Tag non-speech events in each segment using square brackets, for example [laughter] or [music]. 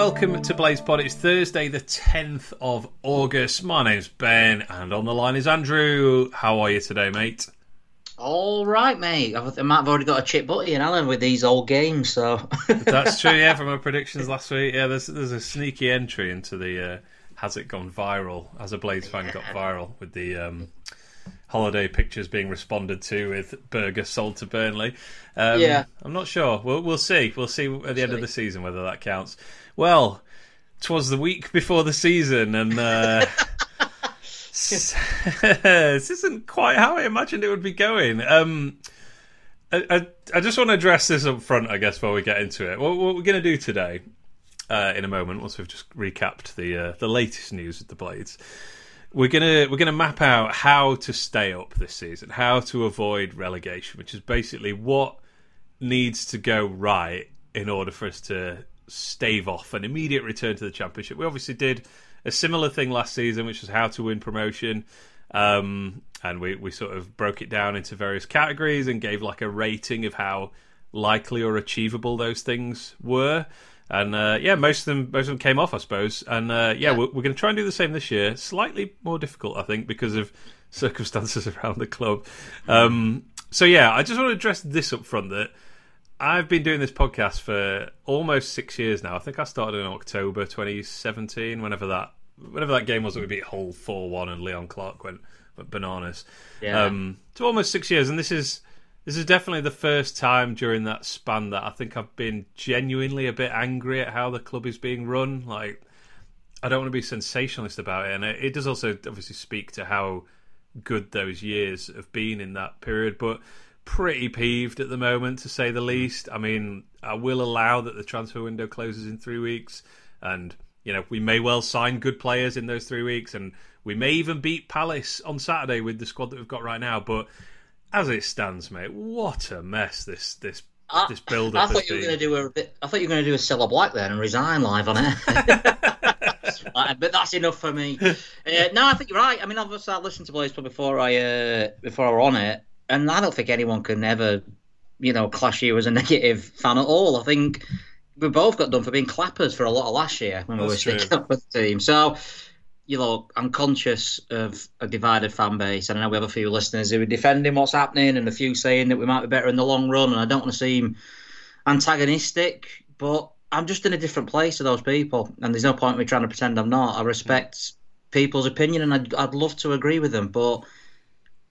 welcome to Blades Pod. It's Thursday, the 10th of August. My name's Ben, and on the line is Andrew. How are you today, mate? All right, mate. I might have already got a chip butty in Alan with these old games, so. [laughs] That's true, yeah, from [laughs] our predictions last week. Yeah, there's, there's a sneaky entry into the uh, Has It Gone Viral? Has a Blades fan got viral with the. Um, holiday pictures being responded to with burger sold to Burnley. Um, Yeah. I'm not sure. We'll, we'll see. We'll see at the end of the season whether that counts. Well, 'twas the week before the season, and uh, [laughs] [laughs] this isn't quite how I imagined it would be going. Um, I, I, I just want to address this up front, I guess, before we get into it. What, what we're going to do today, uh, in a moment, once we've just recapped the uh, the latest news with the Blades, we're gonna we're gonna map out how to stay up this season, how to avoid relegation, which is basically what needs to go right in order for us to stave off an immediate return to the championship. We obviously did a similar thing last season, which was how to win promotion. Um, and we, we sort of broke it down into various categories and gave like a rating of how likely or achievable those things were. And uh, yeah, most of them most of them came off, I suppose. And uh, yeah, we're, we're going to try and do the same this year. Slightly more difficult, I think, because of [laughs] circumstances around the club. Um, so yeah, I just want to address this up front that I've been doing this podcast for almost six years now. I think I started in October 2017, whenever that whenever that game was that we beat Hull 4 1 and Leon Clarke went, went bananas. Yeah. Um, to almost six years, and this is this is definitely the first time during that span that I think I've been genuinely a bit angry at how the club is being run. Like, I don't want to be sensationalist about it, and it, it does also obviously speak to how good those years have been in that period, but pretty peeved at the moment to say the hmm. least. I mean, I will allow that the transfer window closes in three weeks, and you know we may well sign good players in those three weeks, and we may even beat Palace on Saturday with the squad that we've got right now. But as it stands, mate, what a mess this this I, this build I thought you were going to do a bit. I thought you were going to do a Cilla Black then and resign live on it. [laughs] but that's enough for me. Uh, no, I think you're right. I mean, obviously, I listened to Blaze before I uh, before I were on it, and I don't think anyone can ever, you know, clash you as a negative fan at all. I think we both got done for being clappers for a lot of last year when we were sticking up with the team. So. You know, I'm conscious of a divided fan base, and I know we have a few listeners who are defending what's happening, and a few saying that we might be better in the long run. And I don't want to seem antagonistic, but I'm just in a different place to those people, and there's no point in me trying to pretend I'm not. I respect people's opinion, and I'd, I'd love to agree with them, but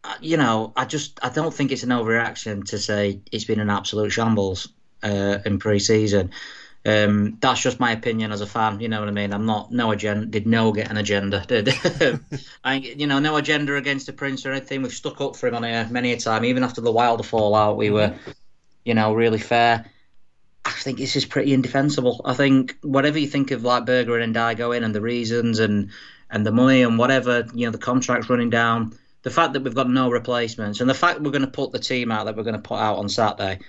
uh, you know, I just I don't think it's an overreaction to say it's been an absolute shambles uh, in pre-season. Um, that's just my opinion as a fan. You know what I mean? I'm not no agenda. Did no get an agenda? [laughs] Did [laughs] I? You know, no agenda against the prince or anything. We've stuck up for him on here many a time. Even after the Wilder fallout, we were, you know, really fair. I think this is pretty indefensible. I think whatever you think of like Berge and Ndiaye going and the reasons and and the money and whatever, you know, the contracts running down, the fact that we've got no replacements and the fact we're going to put the team out that we're going to put out on Saturday,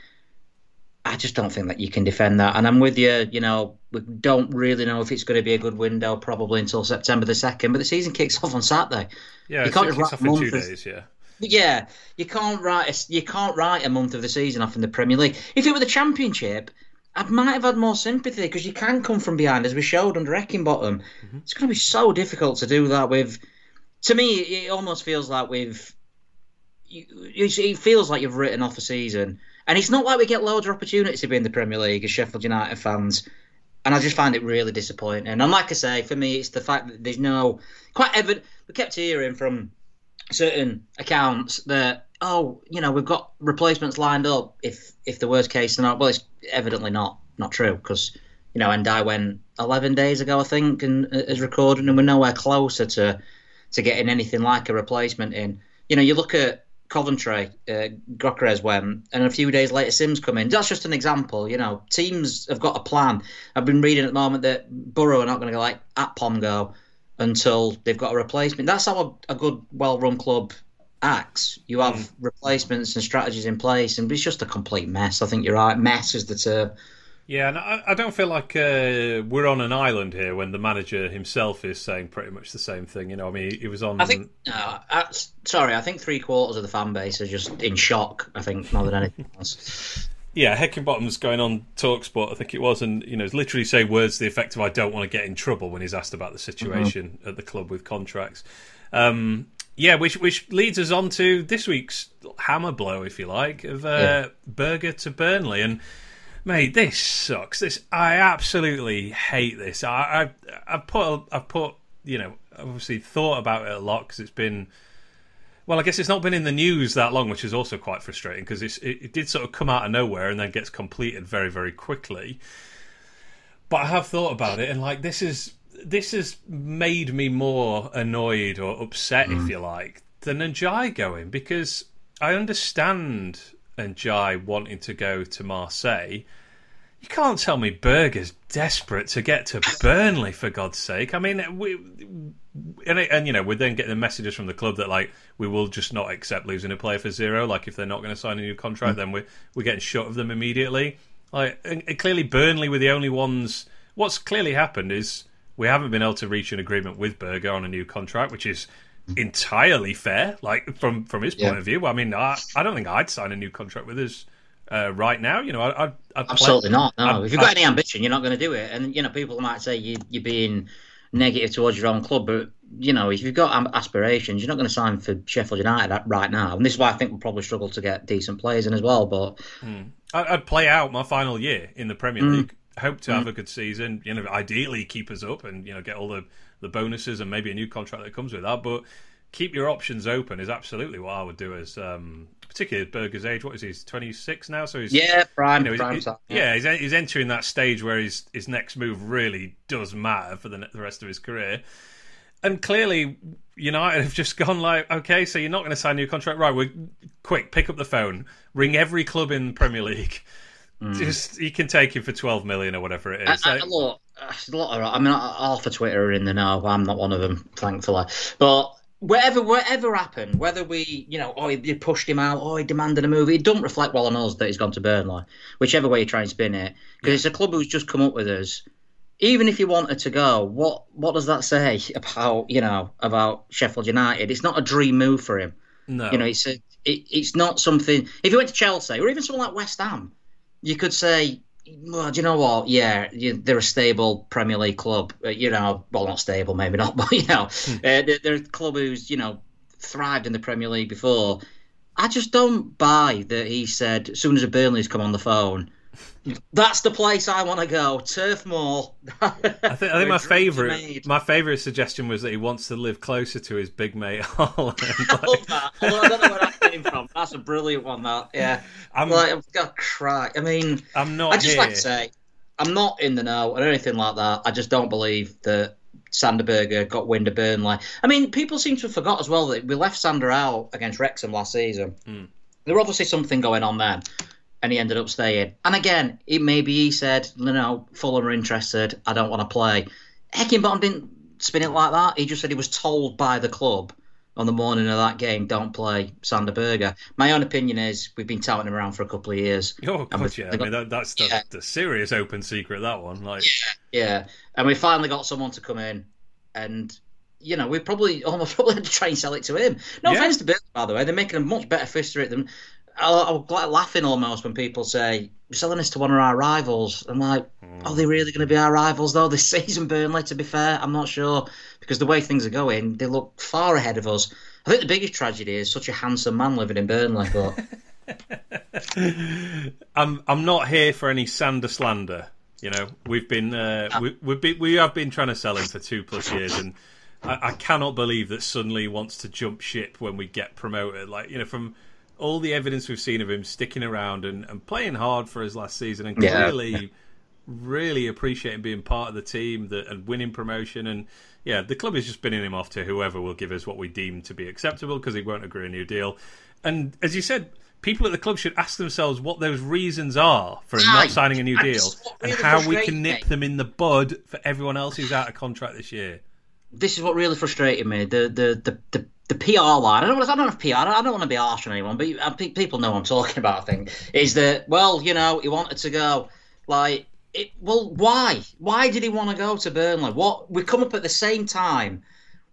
I just don't think that you can defend that. And I'm with you, you know, we don't really know if it's going to be a good window probably until September the 2nd, but the season kicks off on Saturday. Yeah, You can't it just kicks off in two days. Yeah, Yeah, you can't write a, you can't write a month of the season off in the Premier League. If it were the Championship, I might have had more sympathy because you can come from behind, as we showed under Eckingbottom. Mm-hmm. It's going to be so difficult to do that with. To me, it almost feels like we've. you- It feels like you've written off a season, and it's not like we get loads of opportunities to be in the Premier League as Sheffield United fans. And I just find it really disappointing. And like I say, for me, it's the fact that there's no quite evident. We kept hearing from certain accounts that oh you know we've got replacements lined up if if the worst case scenario well it's evidently not not true because you know and I went 11 days ago I think and uh, is recording and we're nowhere closer to to getting anything like a replacement in you know you look at Coventry uh, Gyökeres went and a few days later Simms come in that's just an example you know teams have got a plan I've been reading at the moment that Borough are not going to go like Akpom go until they've got a replacement. That's how a, a good, well-run club acts. You have replacements and strategies in place, and it's just a complete mess. I think you're right. Mess is the term. Yeah, and I, I don't feel like uh, we're on an island here when the manager himself is saying pretty much the same thing. You know, I mean, he was on. I think. Sorry, I think three quarters of the fan base are just in shock. I think more than anything [laughs] else. yeah, Heckingbottom's going on Talksport, I think it was, and you know, literally say words to the effect of "I don't want to get in trouble" when he's asked about the situation mm-hmm. at the club with contracts. Um, yeah, which which leads us on to this week's hammer blow, if you like, of uh, yeah. Berge to Burnley, and mate, this sucks. This I absolutely hate this. I I I've put I've put you know obviously thought about it a lot because it's been well, I guess it's not been in the news that long, which is also quite frustrating because it, it did sort of come out of nowhere and then gets completed very, very quickly. But I have thought about it, and like this is this has made me more annoyed or upset, mm. if you like, than Ndiaye going because I understand Ndiaye wanting to go to Marseille. You can't tell me Berge's desperate to get to Burnley for God's sake. I mean, we and, and you know we're then getting the messages from the club that like we will just not accept losing a player for zero. Like if they're not going to sign a new contract, mm. then we're we're getting shut of them immediately. Like and, and clearly Burnley were the only ones. What's clearly happened is we haven't been able to reach an agreement with Berge on a new contract, which is entirely fair. Like from from his point yeah. of view, I mean, I, I don't think I'd sign a new contract with us uh, right now. You know, I, I'd, I'd absolutely play, not. No, I'd, if you've got any ambition, you're not going to do it. And you know, people might say you, you're being negative towards your own club, but you know, if you've got aspirations, you're not going to sign for Sheffield United right now, and this is why I think we'll probably struggle to get decent players in as well. But mm. I'd play out my final year in the Premier hmm. League. Mm. Hope to mm. have a good season. You know, ideally keep us up and you know get all the the bonuses and maybe a new contract that comes with that. But keep your options open is absolutely what I would do as um, particularly at Berge's age. What is he? He's 26 now, so he's yeah, prime, you know, prime he's, time, yeah. yeah, he's, he's entering that stage where his his next move really does matter for the the rest of his career. And clearly, United [laughs] have just gone like, okay, so you're not going to sign a new contract, right? We quick pick up the phone, ring every club in the Premier League. Mm. Just you can take him for 12 million or whatever it is. I, I, a lot, a lot of, I mean, uh, half of Twitter are in the know. I'm not one of them, thankfully. But whatever whatever happened, whether we, you know, oh, he pushed him out, oh, he demanded a move, it doesn't reflect well on us that he's gone to Burnley, whichever way you try and spin it. Because yeah. it's a club who's just come up with us. Even if he wanted to go, what what does that say [laughs] about you know about Sheffield United? It's not a dream move for him. No, you know, it's a, it, it's not something. If he went to Chelsea or even someone like West Ham, you could say well, do you know what? Yeah, they're a stable Premier League club. Uh, you know, well, not stable, maybe not, [laughs] but you know, hmm. uh, they're a club who's you know thrived in the Premier League before. I just don't buy that he said as soon as a Burnley's come on the phone, that's the place I want to go. Turf Moor. I think, I think my favourite my favourite suggestion was that he wants to live closer to his big mate [laughs] Haaland. I love that. Although I don't know where that came from. That's a brilliant one. That yeah. I'm like I've got cry. I mean, I'm not. I just here. like to say, I'm not in the know or anything like that. I just don't believe that Sander Berge got wind of Burnley. I mean, people seem to have forgot as well that we left Sander out against Wrexham last season. Mm. There was obviously something going on then and he ended up staying. And again, it maybe he said, "No, no, Fulham are interested. I don't want to play." Heckingbottom didn't spin it like that. He just said he was told by the club on the morning of that game, "Don't play Sander Berge." My own opinion is we've been touting him around for a couple of years. Oh God, yeah. I mean, that, that's the, yeah. the, serious open secret. That one, like, yeah, yeah. And we finally got someone to come in, and you know, we probably [laughs] almost probably had to try and sell it to him. No yeah. offense to Bill, by the way, they're making a much better fist of it than I, am like laughing almost when people say we're selling this to one of our rivals. I'm like, mm. are they really going to be our rivals though this [laughs] season? Burnley, to be fair, I'm not sure because the way things are going, they look far ahead of us. I think the biggest tragedy is such a handsome man living in Burnley, but. [laughs] I'm I'm not here for any Sander slander. You know, we've been uh, we, we've been we have been trying to sell him for two plus years, and I, I cannot believe that suddenly he wants to jump ship when we get promoted. Like you know, from all the evidence we've seen of him sticking around and, and playing hard for his last season and clearly yeah. really appreciating being part of the team that, and winning promotion. And yeah the club is just spinning him off to whoever will give us what we deem to be acceptable because he won't agree a new deal. And as you said people at the club should ask themselves what those reasons are for him not signing a new deal and how we can nip them in the bud for everyone else who's out of contract this year. This is what really frustrated me. The the the, the the PR line, I don't, I don't know if PR, I don't want to be harsh on anyone, but uh, people know what I'm talking about, I think, is that, well, you know, he wanted to go. Like, it, well, why? Why did he want to go to Burnley? What We come up at the same time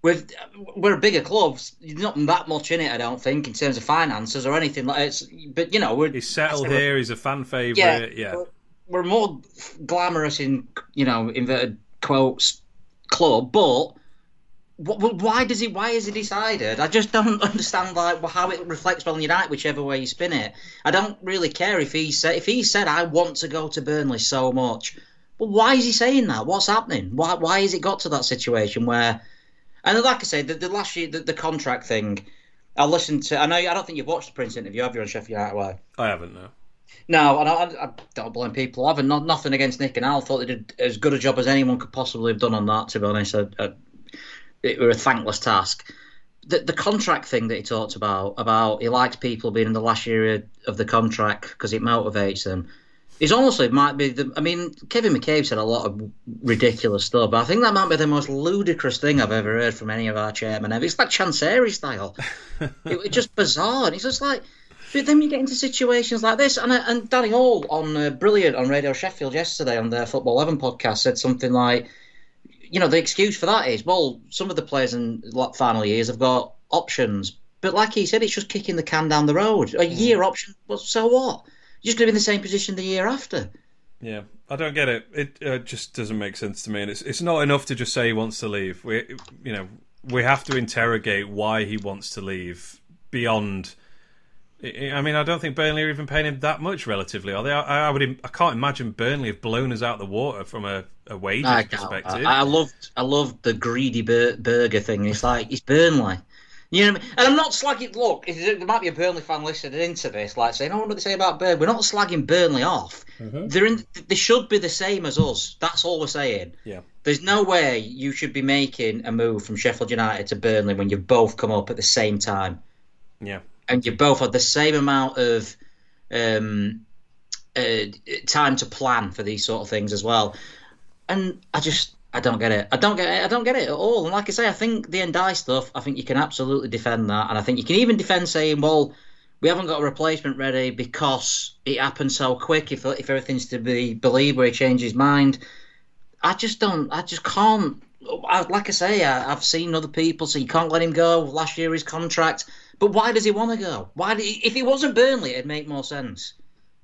with we're a bigger club. There's not that much in it, I don't think, in terms of finances or anything like. It's but you know we're he's settled here. He's a fan favorite. Yeah, yeah. We're, we're more glamorous in you know inverted quotes club, but why does he? Why has he decided? I just don't [laughs] understand like how it reflects well on United, whichever way you spin it. I don't really care if he said if he said I want to go to Burnley so much. But why is he saying that? What's happening? Why why has it got to that situation where? And like I said, the, the last year the, the, contract thing. I listened to. I know. I don't think you've watched the Prince interview, have you, on Sheffield United Way? I haven't. No. No, and I, I, don't blame people. I haven't. Not, nothing against Nick and Al. Thought they did as good a job as anyone could possibly have done on that. To be honest, I, I, it were a thankless task. The, the contract thing that he talked about, about he likes people being in the last year of the contract because it motivates them, is honestly might be the. I mean, Kevin McCabe said a lot of ridiculous stuff, but I think that might be the most ludicrous thing I've ever heard from any of our chairmen ever. It's like Chansiri style. [laughs] it, it's just bizarre. And it's just like. But then you get into situations like this, and and Danny Hall on uh, Brilliant on Radio Sheffield yesterday on their Football Heaven podcast said something like, you know, the excuse for that is, well, some of the players in final years have got options, but like he said, it's just kicking the can down the road. A year option, well, so what? You're just going to be in the same position the year after. Yeah, I don't get it. It uh, just doesn't make sense to me, and it's it's not enough to just say he wants to leave. We, you know, we have to interrogate why he wants to leave beyond I mean, I don't think Burnley are even paying him that much relatively, are they? I, I would, I can't imagine Burnley have blown us out the water from a, a wages I perspective. I, I loved, I loved the greedy bur- burger thing. It's like it's Burnley, you know. I mean? And I'm not slagging. Look, there might be a Burnley fan listening into this, like saying, "Oh, what do they say about Burnley?" We're not slagging Burnley off. Mm-hmm. They're in. They should be the same as us. That's all we're saying. Yeah. There's no way you should be making a move from Sheffield United to Burnley when you've both come up at the same time. Yeah and you both had the same amount of um, uh, time to plan for these sort of things as well. And I just I don't get it. I don't get it. I don't get it at all. And like I say, I think the Ndiaye stuff. I think you can absolutely defend that, and I think you can even defend saying, "Well, we haven't got a replacement ready because it happened so quick. If if everything's to be believed, where he changed his mind." I just don't. I just can't. I, like I say, I, have seen other people say you can't let him go. Last year his contract. But why does he want to go? Why? He, if he wasn't Burnley, it'd make more sense.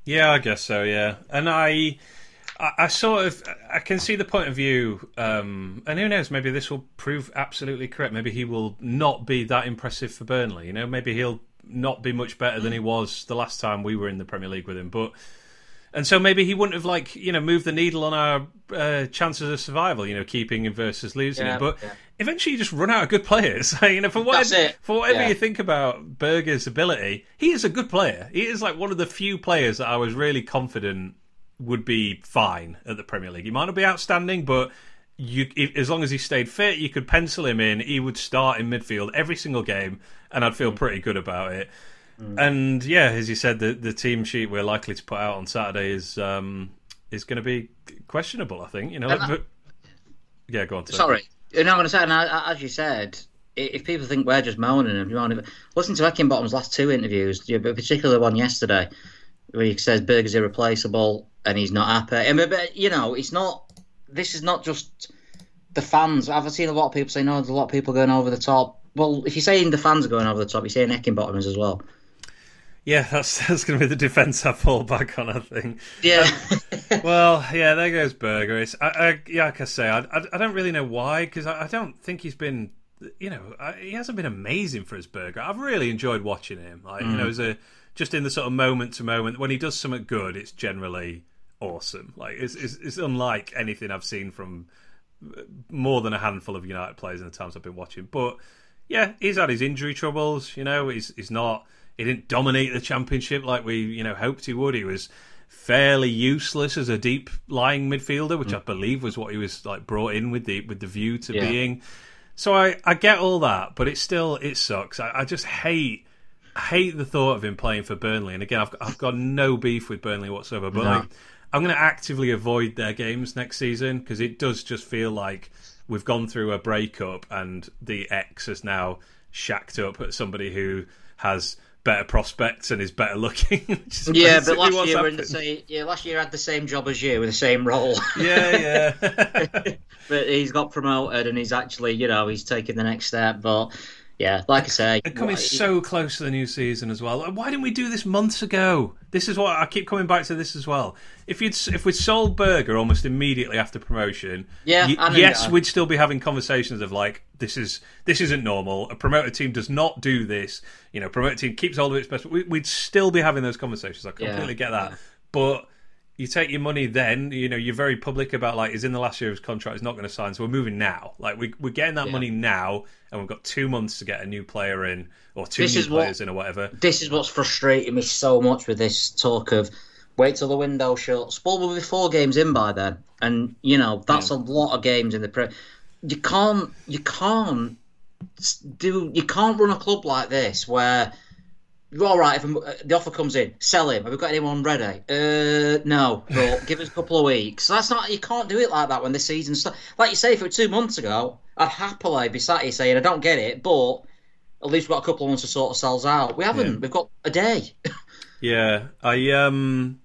Yeah, I guess so. Yeah, and I, I, I sort of, I can see the point of view. Um, and who knows? Maybe this will prove absolutely correct. Maybe he will not be that impressive for Burnley. You know, maybe he'll not be much better than he was the last time we were in the Premier League with him. But and so maybe he wouldn't have like you know moved the needle on our uh, chances of survival. You know, keeping him versus losing yeah, him. But yeah. eventually, you just run out of good players. [laughs] you know, for whatever for whatever yeah. you think about Berge's ability, he is a good player. He is like one of the few players that I was really confident would be fine at the Premier League. He might not be outstanding, but you if, as long as he stayed fit, you could pencil him in. He would start in midfield every single game, and I'd feel mm. pretty good about it. Mm. And yeah, as you said, the the team sheet we're likely to put out on Saturday is um, is going to be questionable. I think you know. Like, but, yeah, go on. Sorry, you know I'm going to say, and as you said, if people think we're just moaning and moaning, listen to Heckingbottom's last two interviews, particularly the one yesterday, where he says Berge's irreplaceable and he's not happy. I mean, but you know, it's not. This is not just the fans. I've seen a lot of people say, no, there's a lot of people going over the top. Well, if you're saying the fans are going over the top, you're saying Heckingbottom is as well. Yeah, that's [laughs] that's going to be the defence I fall back on. I think. Yeah. Um, [laughs] well, yeah, there goes Berge. It's, I, I, yeah, like I say, I, I, I don't really know why because I, I, don't think he's been, you know, he hasn't been amazing for his Berge. I've really enjoyed watching him. Like mm. you know, mm. as a just in the sort of moment to moment when he does something good, it's generally awesome. Like it's, it's, it's unlike anything I've seen from more than a handful of United players in the times I've been watching. But yeah, he's had his injury troubles. You know, he's he's not he didn't dominate the championship like we you know hoped he would. He was fairly useless as a deep lying midfielder, which mm. I believe was what he was like brought in with the with the view to yeah. being. So I, I get all that, but it still it sucks. I, I just hate hate the thought of him playing for Burnley. And again, I've I've got no beef with Burnley whatsoever, but no. like I'm going to actively avoid their games next season because it does just feel like we've gone through a breakup and the ex has now shacked up at somebody who has better prospects and is better looking. [laughs] yeah, but last year we're in the same. Yeah, last year had the same job as you with the same role. [laughs] yeah, yeah. [laughs] but he's got promoted and he's actually, you know, he's taking the next step. But yeah, like I say, they're coming so close to the new season as well. Why didn't we do this months ago? This is what I keep coming back to. This as well. If you'd if we sold Berge almost immediately after promotion, yeah, y- yes, uh, we'd still be having conversations of like this is this isn't normal. A promoted team does not do this. You know, promoted team keeps all of its best. We, would still be having those conversations. I completely yeah, get that, yeah. but you take your money then you know you're very public about like is in the last year of his contract he's not going to sign so we're moving now like we, we're getting that yeah. money now and we've got two months to get a new player in or two this new players what, in or whatever this is what's frustrating me so much with this talk of wait till the window shuts Spurs will be four games in by then and you know that's yeah. a lot of games in the pre you can't you can't do you can't run a club like this where all right, if uh, the offer comes in, sell him. Have we got anyone ready? Uh, no, but [laughs] give us a couple of weeks. That's not. You can't do it like that when the season starts. Like you say, if it were two months ago, I'd happily be sat here saying I don't get it, but at least we've got a couple of months to sort ourselves out. We haven't. Yeah. We've got a day. [laughs] yeah, I um,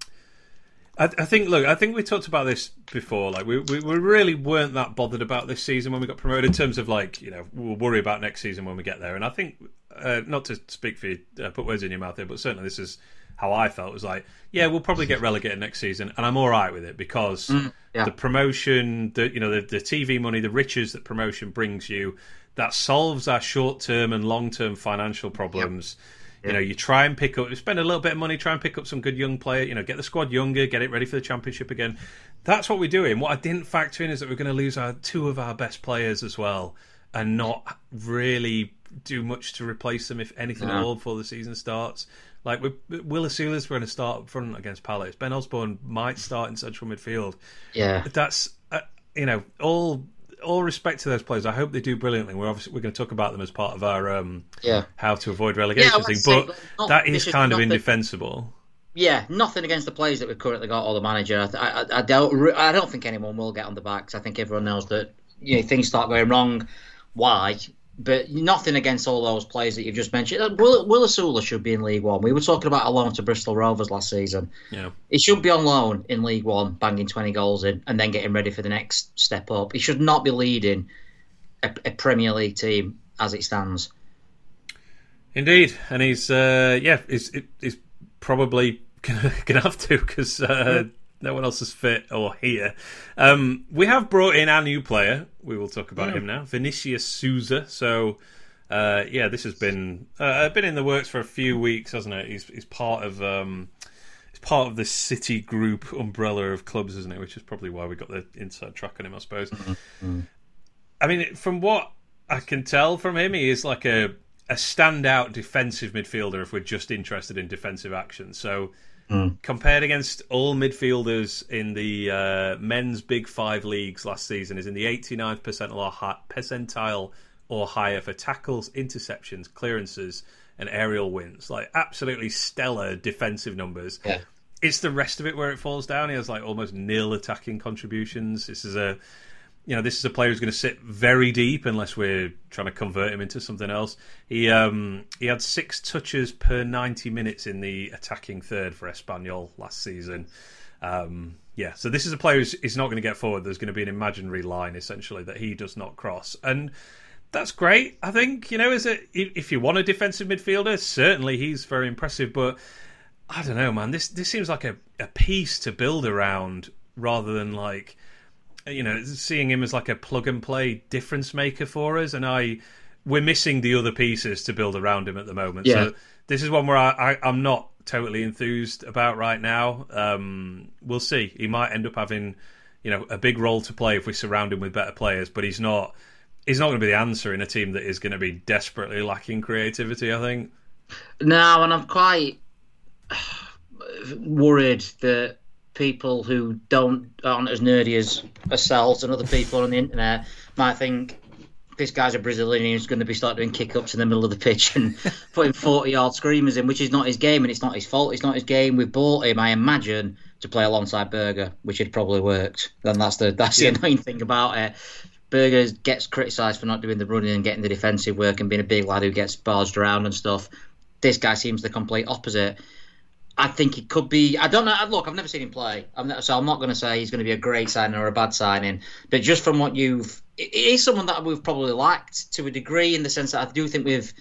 I, I, think. Look, I think we talked about this before. Like we, we, we really weren't that bothered about this season when we got promoted. In terms of like, you know, we'll worry about next season when we get there. And I think uh, not to speak for you, uh, put words in your mouth there, but certainly this is how I felt. It was like, yeah, we'll probably get relegated next season, and I'm all right with it because mm, yeah. the promotion, the you know, the, the TV money, the riches that promotion brings you, that solves our short term and long term financial problems. Yep. You know, you try and pick up, spend a little bit of money, try and pick up some good young player. You know, get the squad younger, get it ready for the championship again. That's what we're doing. What I didn't factor in is that we're going to lose our two of our best players as well, and not really do much to replace them, if anything no. at all, before the season starts. Like Will Osula's going to start up front against Palace. Ben Osborne might start in central midfield. Yeah, that's uh, you know all all respect to those players. I hope they do brilliantly. We're obviously we're going to talk about them as part of our um, yeah how to avoid relegation yeah, thing, say, but not, that is kind of indefensible. Yeah, nothing against the players that we've currently got or the manager. I, I, I don't I don't think anyone will get on the backs. I think everyone knows that you know things start going wrong. Why? But nothing against all those players that you've just mentioned. Uh, Will, Will Osula should be in League One. We were talking about a loan to Bristol Rovers last season. Yeah, he should be on loan in League One, banging twenty goals in, and then getting ready for the next step up. He should not be leading a, a Premier League team as it stands. Indeed, and he's uh, yeah, he's, he's probably gonna, [laughs] gonna have to because uh, no one else is fit or here. Um, we have brought in our new player. We will talk about yeah. him now, Vinicius Souza. So, uh, yeah, this has been uh, been in the works for a few weeks, hasn't it? He's, he's part of um, he's part of the City Group umbrella of clubs, isn't it? Which is probably why we got the inside track on him, I suppose. Mm-hmm. I mean, from what I can tell from him, he is like a a standout defensive midfielder. If we're just interested in defensive action, so Mm. Compared against all midfielders in the uh, men's Big Five leagues last season, is in the 89th percentile or higher for tackles, interceptions, clearances, and aerial wins. Like absolutely stellar defensive numbers. Yeah. It's the rest of it where it falls down. He has like almost nil attacking contributions. This is a you know, this is a player who's going to sit very deep unless we're trying to convert him into something else. He um, he had six touches per ninety minutes in the attacking third for Espanyol last season. Um, yeah, so this is a player who's not going to get forward. There's going to be an imaginary line essentially that he does not cross, and that's great. I think you know, is it if you want a defensive midfielder, certainly he's very impressive. But I don't know, man. This this seems like a, a piece to build around rather than like you know, seeing him as like a plug and play difference maker for us, and I we're missing the other pieces to build around him at the moment. Yeah. So this is one where I, I am not totally enthused about right now. Um, we'll see. He might end up having you know a big role to play if we surround him with better players, but he's not. He's not going to be the answer in a team that is going to be desperately lacking creativity. I think. No, and I'm quite [sighs] worried that people who don't aren't as nerdy as ourselves and other people on the internet might think this guy's a Brazilian who's going to be starting doing kick ups in the middle of the pitch and [laughs] putting 40 yard screamers in, which is not his game and it's not his fault. It's not his game. We bought him, I imagine, to play alongside Berge, which had probably worked. Then that's the that's yeah. the [laughs] annoying thing about it. Berge gets criticised for not doing the running and getting the defensive work and being a big lad who gets barged around and stuff. This guy seems the complete opposite. I think it could be. I don't know. Look, I've never seen him play, I'm so I'm not going to say he's going to be a great signing or a bad signing. But just from what you've, it is someone that we've probably lacked to a degree, in the sense that I do think we've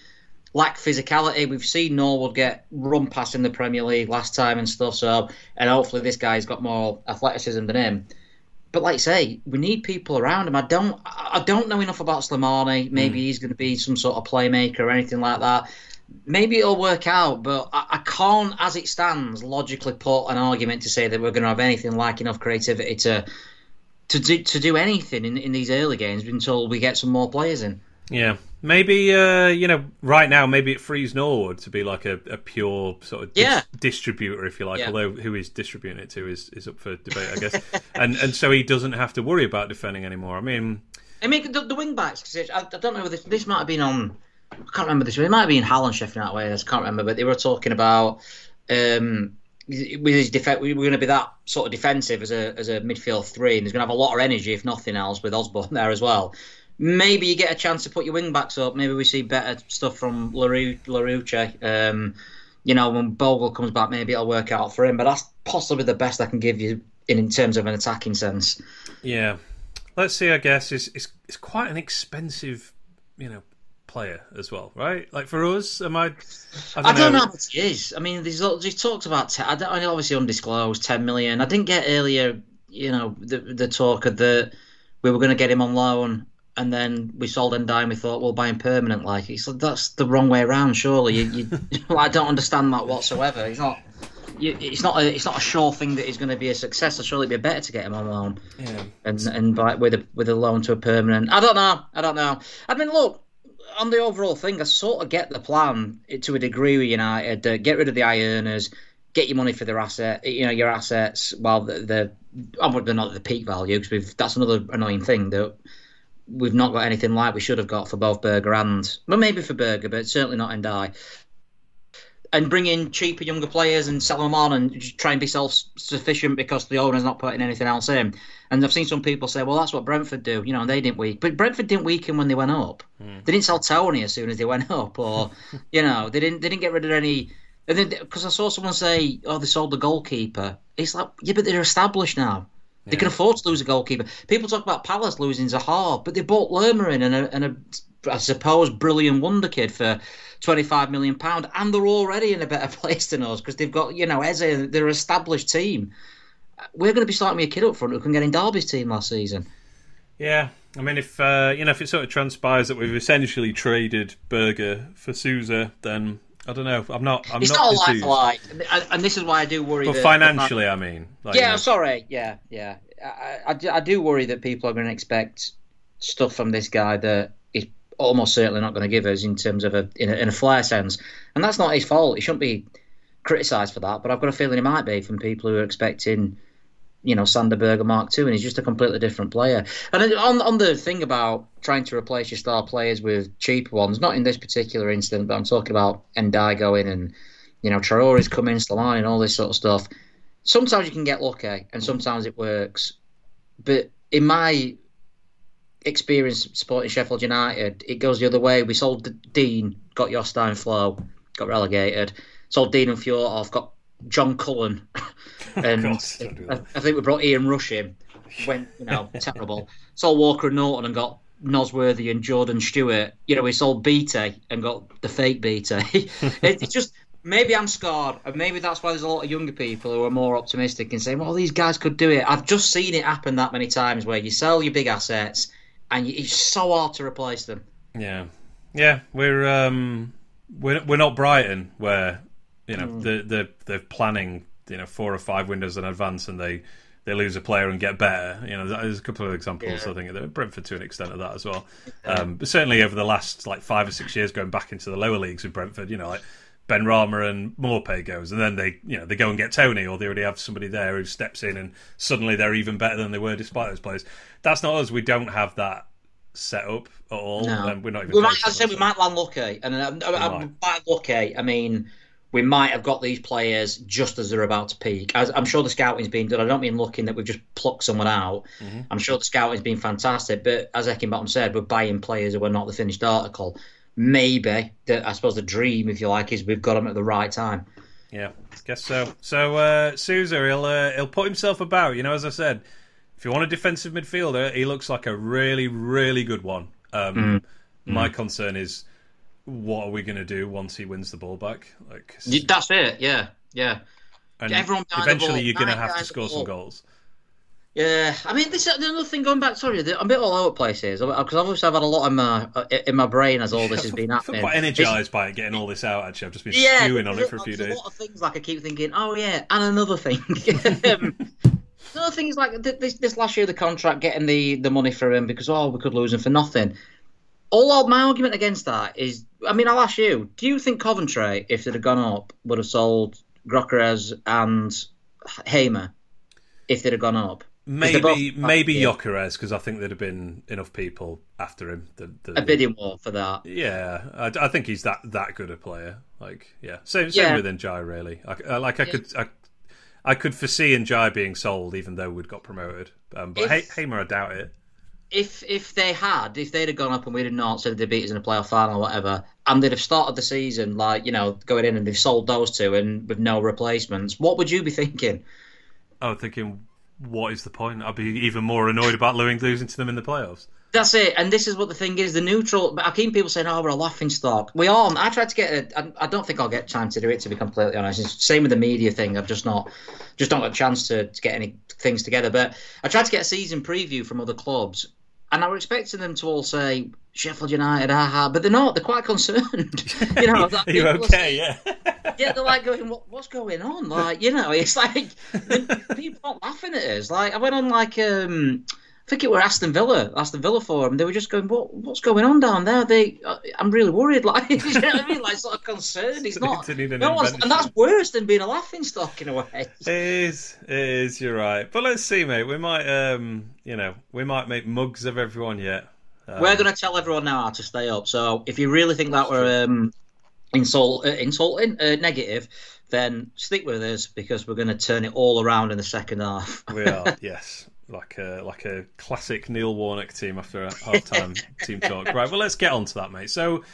lacked physicality. We've seen Norwood get run past in the Premier League last time and stuff. So, and hopefully this guy's got more athleticism than him. But like I say, we need people around him. I don't, I don't know enough about Slimani. Maybe mm. he's going to be some sort of playmaker or anything like that maybe it'll work out, but I, I, can't, as it stands, logically put an argument to say that we're going to have anything like enough creativity to to do to do anything in, in these early games until we get some more players in. Yeah, maybe uh, you know, right now maybe it frees Norwood to be like a, a pure sort of dis- yeah. distributor, if you like. Yeah. Although who he's distributing it to is, is up for debate, I guess. [laughs] and and so he doesn't have to worry about defending anymore. I mean, I mean the, the wing backs. I, I don't know. This, this might have been on I can't remember this. It might be in Haaland Sheffield that way. I can't remember, but they were talking about um, with his defense. We were going to be that sort of defensive as a as a midfield three, and he's going to have a lot of energy, if nothing else, with Osborne there as well. Maybe you get a chance to put your wing backs up. Maybe we see better stuff from Larouche. Um, you know, when Bogle comes back, maybe it'll work out for him. But that's possibly the best I can give you in, in terms of an attacking sense. Yeah, let's see. I guess it's it's, it's quite an expensive, you know, player as well, right? Like for us, am I? I don't, I don't know. know how much he is. I mean, there's he talked about. Ten, I don't. I mean, obviously undisclosed, ten million. I didn't get earlier. You know, the the talk of the we were going to get him on loan, and then we sold and and we thought we'll buy him permanent. Like, it's that's the wrong way around. Surely, you, you [laughs] [laughs] I don't understand that whatsoever. He's not. it's not a it's not a sure thing that he's going to be a success. Surely it'd be better to get him on loan, yeah. and and buy, with a with a loan to a permanent. I don't know. I don't know. I mean, look, on the overall thing, I sort of get the plan to a degree with United. Uh, get rid of the high earners, get your money for their asset, you know, your assets. While the, the they're not at the peak value because we've that's another annoying thing that we've not got anything like we should have got for both Berge and well, maybe for Berge, but certainly not Ndiaye and bring in cheaper younger players and sell them on and try and be self-sufficient because the owner's not putting anything else in. And I've seen some people say, well, that's what Brentford do. You know, they didn't weaken. But Brentford didn't weaken when they went up. Mm. They didn't sell Toney as soon as they went [laughs] up, or [laughs] you know, they didn't they didn't get rid of any. And then because I saw someone say, oh, they sold the goalkeeper. It's like, yeah, but they're established now. They can afford to lose a goalkeeper. People talk about Palace losing Zaha, but they bought Lerma in and a, and a I suppose, brilliant wonder kid for 25 million pound, and they're already in a better [laughs] place than us because they've got you know Eze, they're an established team. We're going to be starting with a kid up front who can get in Derby's team last season. Yeah, I mean, if uh, you know, if it sort of transpires that we've essentially traded Berge for Souza, then I don't know. I'm not. I'm it's not, not a like like, and, this is why I do worry. But that, financially, I mean, like, yeah, you know. sorry, yeah, yeah. I, I, I do worry that people are going to expect stuff from this guy that almost certainly not going to give us in terms of a in, a in a flair sense, and that's not his fault. He shouldn't be criticised for that, but I've got a feeling he might be from people who are expecting, you know, Sander Berge Mark II, and he's just a completely different player. And on on the thing about trying to replace your star players with cheaper ones, not in this particular incident, but I'm talking about Ndiaye going and you know Traore's coming, Slimani, and all this sort of stuff. Sometimes you can get lucky, and sometimes it works. But in my experience supporting Sheffield United, it goes the other way. We sold Deane, got Jostein Flo, got relegated. Sold Deane and Fjortoft, got John Cullen, [laughs] and I, I, think we brought Ian Rush in. [laughs] Went, you know, terrible. Sold Walker and Naughton and got Nosworthy and Jordan Stewart. You know, we sold BT and got the fake BT. [laughs] it's just maybe I'm scarred, and maybe that's why there's a lot of younger people who are more optimistic and saying, "Well, these guys could do it." I've just seen it happen that many times where you sell your big assets and it's so hard to replace them. Yeah, yeah, we're um, we're we're not Brighton where you know mm. the the they're planning you know four or five windows in advance and they they lose a player and get better. You know, there's a couple of examples. Yeah. I think at Brentford to an extent of that as well. Um, but certainly over the last like five or six years, going back into the lower leagues with Brentford, you know, like Benrahma and Maupay goes, and then they you know they go and get Toney, or they already have somebody there who steps in, and suddenly they're even better than they were despite those players. That's not us. We don't have that set up at all. No. we're not even. We might, I said we might land lucky, and uh, by lucky, I mean we might have got these players just as they're about to peak. As, I'm sure the scouting's been done. I don't mean looking that we've just plucked someone out. Mm-hmm. I'm sure the scouting's been fantastic, but as Eckingbottom said, we're buying players who are not the finished article maybe the, I suppose the dream, if you like, is we've got him at the right time. Yeah, I guess so. So uh, Souza, he'll uh, he'll put himself about. You know, as I said, if you want a defensive midfielder, he looks like a really really good one. Um, mm. My mm. concern is, what are we going to do once he wins the ball back? Like that's it. Yeah, yeah. And Everyone eventually, you're going to have to score some goals. Yeah, I mean, this another thing going back. Sorry, I'm a bit all over the place here because obviously I've had a lot in my in my brain as all this has [laughs] been happening. I'm quite energised by it, getting all this out. Actually, I've just been yeah, stewing on it for a few days. A lot of things like I keep thinking, oh yeah, and another thing. [laughs] [laughs] um, another thing is like this, this last year the contract, getting the the money for him because oh we could lose him for nothing. All my argument against that is, I mean, I'll ask you: Do you think Coventry, if they'd have gone up, would have sold Gyökeres and Hamer if they'd have gone up? Maybe both, maybe yeah. Gyökeres because I think there'd have been enough people after him. The, the, a bidding war for that. Yeah, I, I, think he's that that good a player. Like, yeah, same same yeah. with Ndiaye really. I, like I yeah. could I, I could foresee Ndiaye being sold even though we'd got promoted. Um, but if, Hamer, I doubt it. If if they had, if they'd have gone up and we'd have not said they beat us in a playoff final or whatever, and they'd have started the season like you know going in and they've sold those two and with no replacements, what would you be thinking? I was thinking, what is the point? I'd be even more annoyed about losing to them in the playoffs. That's it, and this is what the thing is: the neutral. But I keep people saying, "Oh, we're a laughing stock." We are. I tried to get. A, I, don't think I'll get time to do it. To be completely honest, it's same with the media thing. I've just not, just not got a chance to, to get any things together. But I tried to get a season preview from other clubs, and I was expecting them to all say Sheffield United, aha, but they're not. They're quite concerned. [laughs] you know, like, [laughs] you're okay, yeah. [laughs] yeah, they're like going, what, "What's going on?" Like, you know, it's like people are laughing at us. Like, I went on like um, I think it were Aston Villa, Aston Villa forum. They were just going, "What, what's going on down there?" They, uh, I'm really worried. [laughs] Like, you know what I mean? Like, sort of concerned. [laughs] He's not. no one's, and that's worse than being a laughing stock in a way. [laughs] It is. It is. You're right. But let's see, mate. We might, um, you know, we might make mugs of everyone yet. Um, we're going to tell everyone now how to stay up. So if you really think that we're um, insult, uh, insulting, uh, negative, then stick with us because we're going to turn it all around in the second half. we are. Yes like a like a classic Neil Warnock team after a half-time [laughs] team talk. Right, well, let's get on to that, mate. So,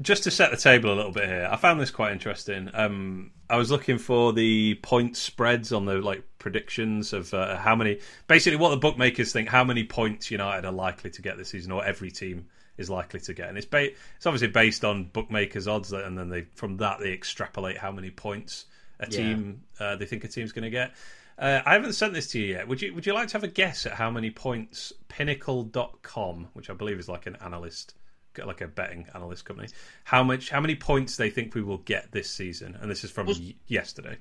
just to set the table a little bit here, I found this quite interesting. Um, I was looking for the point spreads on the like predictions of uh, how many, basically, what the bookmakers think how many points United are likely to get this season, or every team is likely to get, and it's ba- it's obviously based on bookmakers' odds, and then they from that they extrapolate how many points a team yeah. uh, they think a team's going to get. Uh, I haven't sent this to you yet. Would you Would you like to have a guess at how many points Pinnacle.com, which I believe is like an analyst, like a betting analyst company, how much how many points they think we will get this season? And this is from was, y- yesterday.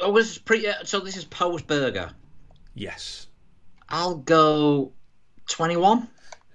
Oh, was pre. Uh, so this is post Berge. Yes. I'll go twenty-one.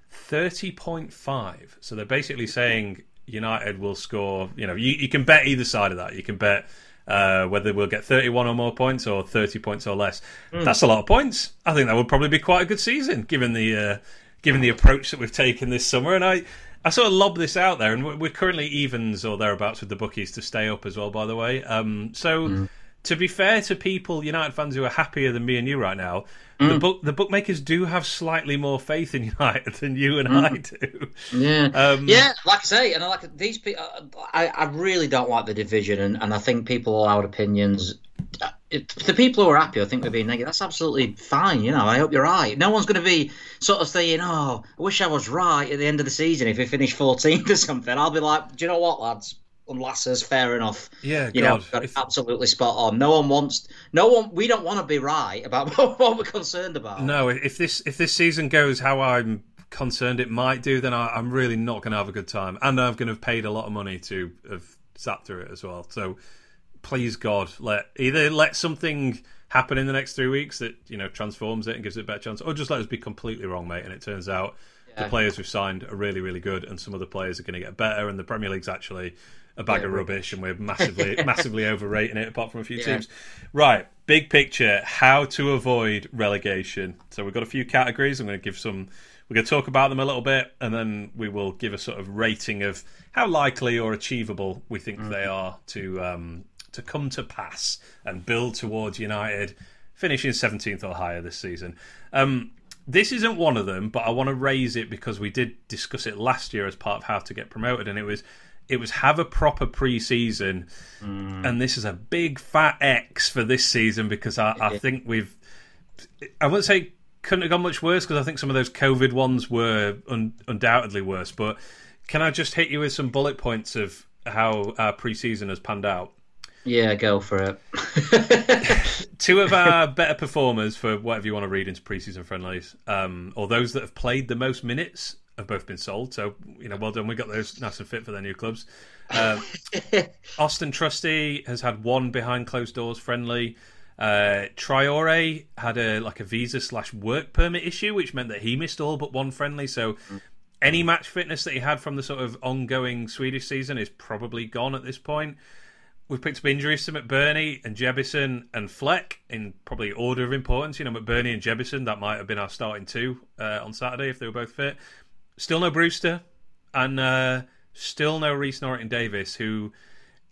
Thirty point five. So they're basically saying United will score. You know, you, you can bet either side of that. You can bet uh, whether we'll get 31 or more points or 30 points or less. Mm. That's a lot of points. I think that would probably be quite a good season given the uh, given the approach that we've taken this summer. And I, I sort of lob this out there, and we're currently evens or thereabouts with the bookies to stay up as well. By the way, um, so. Mm. To be fair to people, United fans who are happier than me and you right now, Mm. The book the bookmakers do have slightly more faith in [laughs] United than you and mm. I do. Yeah, um, yeah. Like I say, and I like these people. Uh, I, I really don't like the division, and, and I think people all out opinions. Uh, the people who are happy, I think, we're being negative. That's absolutely fine. You know, I hope you're right. No one's going to be sort of saying, "Oh, I wish I was right at the end of the season if we finish 14th [laughs] or something." I'll be like, "Do you know what, lads? Lasses, fair enough. Yeah, you God. know, got if... absolutely spot on. No one wants, no one. We don't want to be right about [laughs] what we're concerned about. No, if this if this season goes how I'm concerned it might do, then I, am really not going to have a good time, and I'm going to have paid a lot of money to have sat through it as well. So, please God, let either let something happen in the next three weeks that you know transforms it and gives it a better chance, or just let us be completely wrong, mate. And it turns out. Yeah. The players we've signed are really, really good, and some of the players are going to get better. And the Premier League's actually a bag yeah, of rubbish, and we're massively [laughs] massively overrating it. Apart from a few yeah. teams, right? Big picture: how to avoid relegation. So we've got a few categories. I'm going to give some. We're going to talk about them a little bit, and then we will give a sort of rating of how likely or achievable we think mm-hmm. they are to um, to come to pass and build towards United finishing 17th or higher this season. Um, this isn't one of them, but I want to raise it because we did discuss it last year as part of how to get promoted, and it was it was have a proper pre-season, mm. and this is a big fat X for this season because I, I think we've I wouldn't say couldn't have gone much worse because I think some of those COVID ones were un- undoubtedly worse. But can I just hit you with some bullet points of how our pre-season has panned out? Yeah, go for it. [laughs] [laughs] Two of our better performers for whatever you want to read into preseason friendlies, um, or those that have played the most minutes, have both been sold. So you know, well done. We got those nice and fit for their new clubs. [laughs] Uh, Austin Trusty has had one behind closed doors friendly. Uh, Traore had a like a visa slash work permit issue, which meant that he missed all but one friendly. So any match fitness that he had from the sort of ongoing Swedish season is probably gone at this point. We've picked up injuries to McBurnie and Jebbison and Fleck in probably order of importance. You know, McBurnie and Jebbison, that might have been our starting two uh, on Saturday if they were both fit. Still no Brewster, and uh, still no Rhys Norrington Davis, who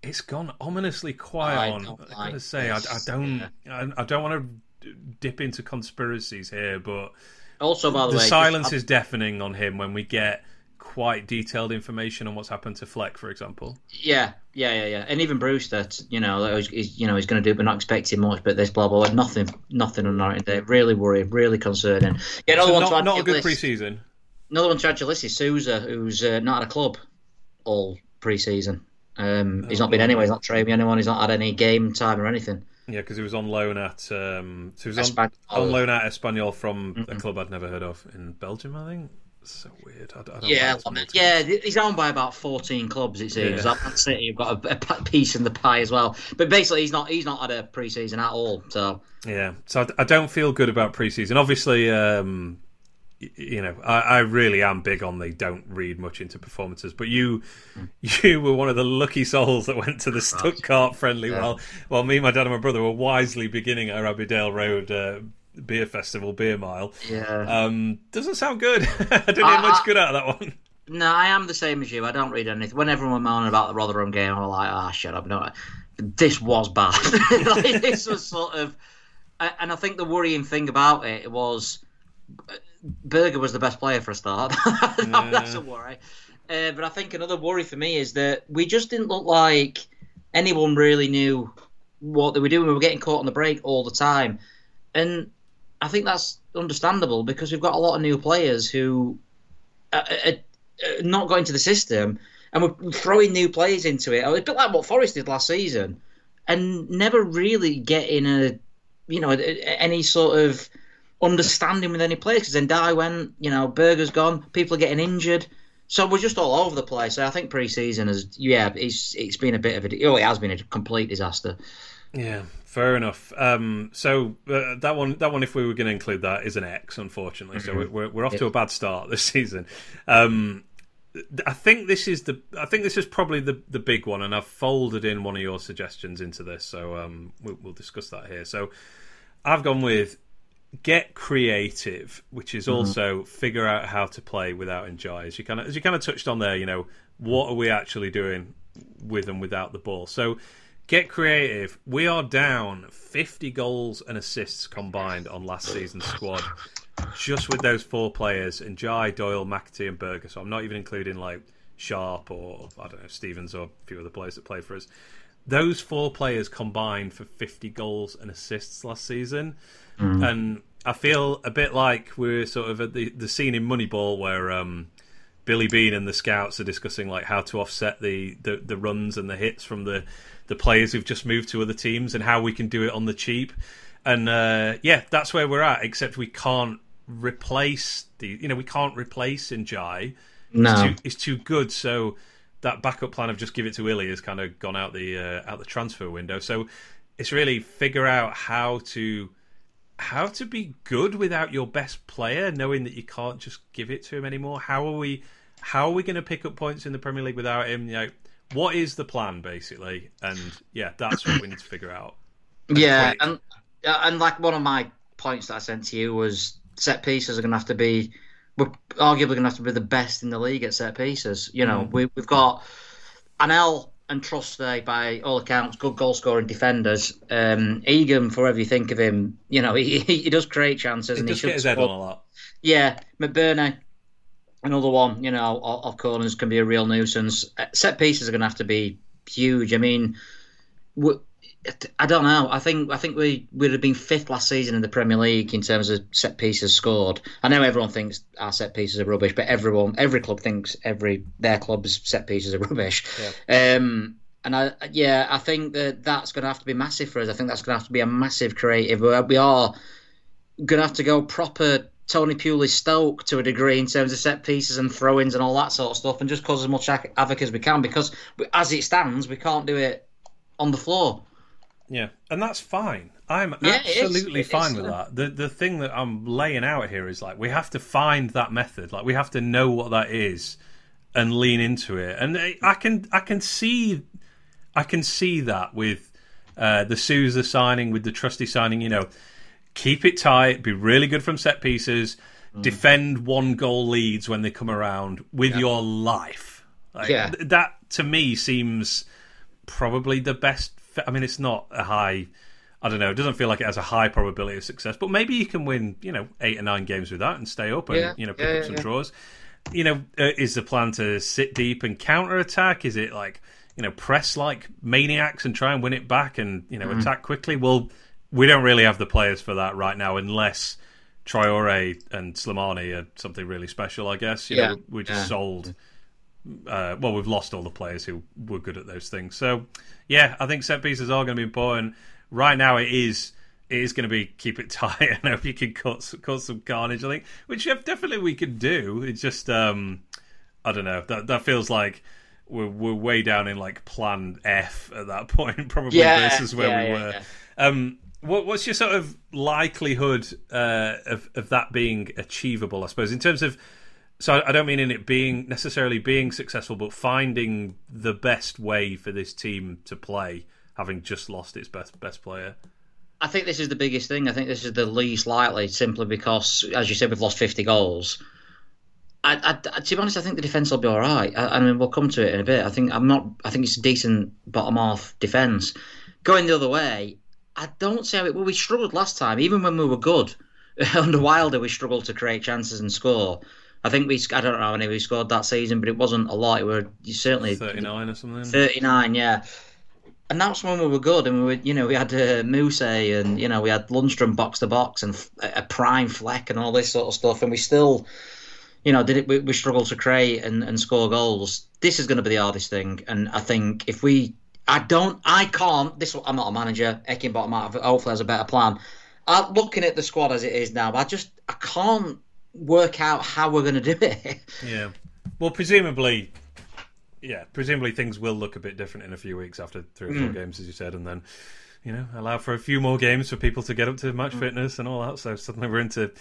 it's gone ominously quiet I on. I gotta say, I, I, don't, yeah. I, I, don't want to dip into conspiracies here, but also by the, the way, silence is deafening on him when we get quite detailed information on what's happened to Fleck, for example. Yeah, yeah, yeah, yeah. And even Bruce, that you know, he's, you know, he's going to do, but not expecting much. But this blah blah, blah nothing, nothing on Norton Day. Really worrying, really concerning. Yeah, another so one not, not a good preseason. Another one to add to list is Souza, who's uh, not at a club all preseason. Um, he's not been anywhere. He's not trained with anyone. He's not had any game time or anything. Yeah, because he was on loan at um, so he was on, on, loan at Espanyol from mm-hmm. a club I'd never heard of in Belgium, I think so weird. I, I yeah, yeah, he's owned by about fourteen clubs. It seems. Yeah. Man City have got a, a, piece in the pie as well. But basically, he's not he's not had a preseason at all. So yeah, so I, I don't feel good about preseason. Obviously, um, you know, I, I, really am big on they don't read much into performances. But you, [laughs] you were one of the lucky souls that went to the Stuttgart friendly. Yeah. While while me, my dad, and my brother were wisely beginning at Abbeydale Road. Uh, beer festival, beer mile. Yeah. Um, doesn't sound good. [laughs] I didn't get much good out of that one. No, I am the same as you. I don't read anything. When everyone moaning about the Rotherham game, I'm like, ah, oh, shut up. No, this was bad. [laughs] like, this was sort of, and I think the worrying thing about it was, Berge was the best player for a start. [laughs] yeah. That's a worry. Uh, but I think another worry for me is that we just didn't look like anyone really knew what they were doing. We were getting caught on the break all the time, and I think that's understandable because we've got a lot of new players who are, are, are not going to the system, and we're throwing new players into it. It's A bit like what Forest did last season, and never really getting a, you know, any sort of understanding with any players. Because then Dye went, you know, Berge's gone, people are getting injured. So we're just all over the place. I think pre-season has, yeah, it's it's been a bit of a, oh, it has been a complete disaster. Yeah, fair enough. Um, so uh, that one, that one, if we were going to include that, is an X, unfortunately. Mm-hmm. So we're we're off to a bad start this [laughs] season. Um, I think this is the I think this is probably the the big one, and I've folded in one of your suggestions into this, so um, we'll, we'll discuss that here. So I've gone with get creative, which is mm-hmm. also mm-hmm. figure out how to play without Ndiaye. As you kind of as you kind of touched on there, you know, what are we actually doing with and without the ball? So Get creative. We are down 50 goals and assists combined on last season's squad, just with those four players: Ndiaye, Doyle, McAtee, and Berge. So I'm not even including like Sharp or I don't know Stevens or a few other players that play for us. Those four players combined for 50 goals and assists last season, mm. and I feel a bit like we're sort of at the the scene in Moneyball where um, Billy Beane and the scouts are discussing like how to offset the, the, the runs and the hits from the the players who've just moved to other teams and how we can do it on the cheap. And uh, yeah, that's where we're at. Except we can't replace the you know we can't replace Ndiaye. No, it's too, it's too good. So that backup plan of just give it to Willie has kind of gone out the uh, out the transfer window. So it's really figure out how to how to be good without your best player, knowing that you can't just give it to him anymore. How are we? How are we going to pick up points in the Premier League without him? You know, what is the plan basically? And yeah, that's what we need to figure out. Yeah, and and like one of my points that I sent to you was set pieces are going to have to be we're arguably going to have to be the best in the league at set pieces. You know, mm. we, we've got Anel and Trusty, by all accounts, good goal scoring defenders. Um, Egan, for whatever you think of him, you know, [laughs] he, he, does create chances. He and does he get his head on a lot. Yeah, McBurnie, another one. You know, of corners can be a real nuisance. Uh, set pieces are going to have to be huge. I mean, I don't know. I think I think we would have been fifth last season in the Premier League in terms of set pieces scored. I know everyone thinks our set pieces are rubbish, but everyone, every club thinks every their club's set pieces are [laughs] rubbish. Yeah. Um, and I, yeah, I think that that's going to have to be massive for us. I think that's going to have to be a massive creative. We are going to have to go proper Tony Pulis Stoke to a degree in terms of set pieces and throw-ins and all that sort of stuff, and just cause as much havoc as we can because as it stands, we can't do it on the floor. Yeah, and that's fine. I'm yeah, absolutely fine with that. The the thing that I'm laying out here is like we have to find that method. Like we have to know what that is and lean into it. And I can I can see I can see that with uh, the Souza signing, with the Trusty signing. You know, keep it tight, be really good from set pieces, mm. defend one goal leads when they come around with yeah. your life. Like, yeah, that to me seems probably the best I mean, it's not a high. I don't know. It doesn't feel like it has a high probability of success, but maybe you can win, you know, eight or nine games with that and stay up and yeah, you know pick yeah, up some yeah. draws. You know, uh, is the plan to sit deep and counter attack? Is it like you know press like maniacs and try and win it back and you know mm. attack quickly? Well, we don't really have the players for that right now, unless Traore and Slimani are something really special. I guess you know we're just sold uh, well, we've lost all the players who were good at those things. So, yeah, I think set pieces are going to be important. Right now, it is it is going to be keep it [laughs] tight and hope you can cut cut some carnage. I think, which definitely we could do. It's just um, I don't know. That that feels like we're we're way down in like plan F at that [laughs] point, probably yeah, versus where yeah, we were. Yeah, um, what, what's your sort of likelihood uh, of of that being achievable? I suppose in terms of so I don't mean in it being necessarily being successful, but finding the best way for this team to play, having just lost its best best player. I think this is the biggest thing. I think this is the least likely, simply because, as you said, we've lost fifty goals. I, I, to be honest, I think the defence will be all right. I, I, mean, we'll come to it in a bit. I think I'm not. I think it's a decent bottom half defence. Going the other way, I don't how it. Well, we struggled last time, even when we were good. [laughs] Under Wilder, we struggled to create chances and score. I think we I don't know how many we scored that season, but it wasn't a lot. It were certainly thirty nine or something. Thirty nine, yeah. And that's when we were good, and we were, you know, we had uh, Muse and you know we had Lundstram box to box and a prime Fleck and all this sort of stuff, and we still, you know, did it? We, we struggled to create and, and score goals. This is going to be the hardest thing, and I think if we, I don't, I can't. This I'm not a manager. Have, hopefully has a better plan. I'm looking at the squad as it is now, I just I can't work out how we're going to do it. Yeah. Well, presumably, yeah, presumably things will look a bit different in a few weeks after three or four mm. games, as you said, and then you know allow for a few more games for people to get up to match mm. fitness and all that. So suddenly we're into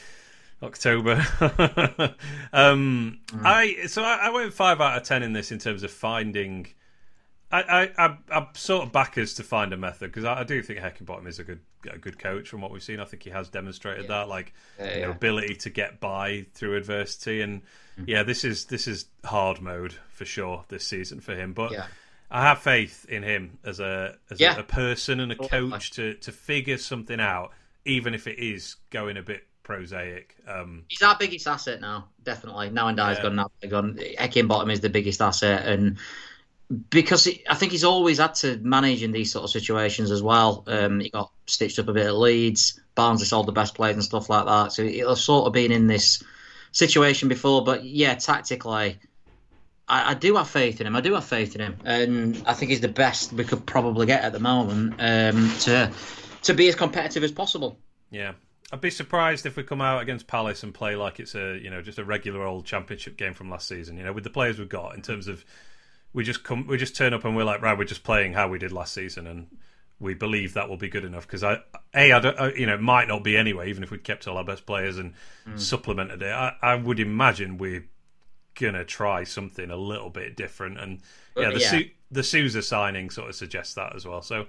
October. [laughs] um, mm. I so I, I, went five out of ten in this in terms of finding. I I, I'm sort of backers to find a method because I, I, do think Heckingbottom is a good a good coach from what we've seen. I think he has demonstrated yeah. that, like yeah. Know, ability to get by through adversity. And mm-hmm. yeah, this is this is hard mode for sure this season for him. But I have faith in him as a as a, a, person and a coach to to figure something out, even if it is going a bit prosaic. Um, He's our biggest asset now, definitely. Now Ndiaye's yeah. gone, now gone. Heckingbottom is the biggest asset, and because I think he's always had to manage in these sort of situations as well. Um, he got stitched up a bit at Leeds. Barnes has sold the best players and stuff like that. So he'll sort of been in this situation before. But yeah, tactically, I, I, do have faith in him. I do have faith in him, and I think he's the best we could probably get at the moment um, to to be as competitive as possible. Yeah. I'd be surprised if we come out against Palace and play like it's a you know just a regular old championship game from last season. You know, with the players we've got in terms of we just come we just turn up and we're like right we're just playing how we did last season and we believe that will be good enough because I a I don't I, you know it might not be anyway even if we'd kept all our best players and mm. supplemented it I, I would imagine we're gonna try something a little bit different and yeah the yeah. Su- the Souza signing sort of suggests that as well so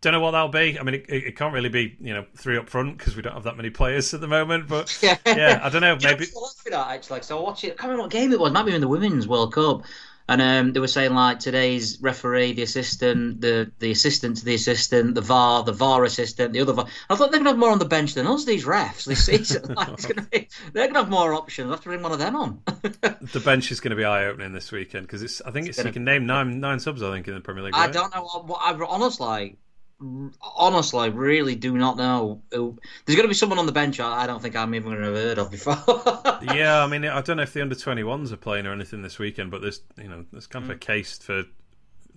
don't know what that'll be. I mean, it, it can't really be you know three up front because we don't have that many players at the moment. But [laughs] yeah, I don't know. Maybe you know, actually. So I watched it. I can't remember what game it was. Maybe in the Women's World Cup And um, they were saying like today's referee, the assistant, the the assistant to the assistant, the VAR, the VAR assistant, the other VAR. I thought they're gonna have more on the bench than us. These refs this season, [laughs] like, it's gonna be, they're gonna have more options. I have to bring one of them on. [laughs] the bench is going to be eye opening this weekend because it's. I think it's, It's you can name nine nine subs. I think in the Premier League. I don't know what, what I honestly, honestly, I really do not know. There's going to be someone on the bench I, don't think I'm even going to have heard of before. [laughs] yeah, I mean, I don't know if the under 21s are playing or anything this weekend, but there's you know there's kind of a Mm. case for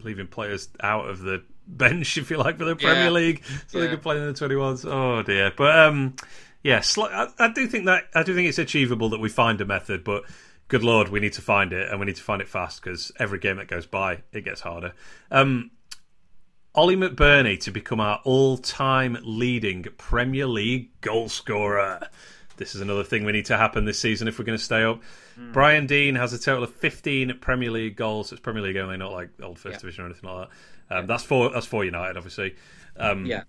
leaving players out of the [laughs] bench, if you like, for the Premier Yeah. League, so they can play in the 21s. Oh dear, but um, yeah, sli- I, I do think that I do think it's achievable that we find a method, but. Good lord, we need to find it, and we need to find it fast because every game that goes by, it gets harder. Um, Ollie McBurnie to become our all-time leading Premier League goalscorer. This is another thing we need to happen this season if we're going to stay up. Brian Deane has a total of 15 Premier League goals. It's Premier League only, not like old First Yeah. Division or anything like that. Um, That's for that's for United, obviously. Um, yeah,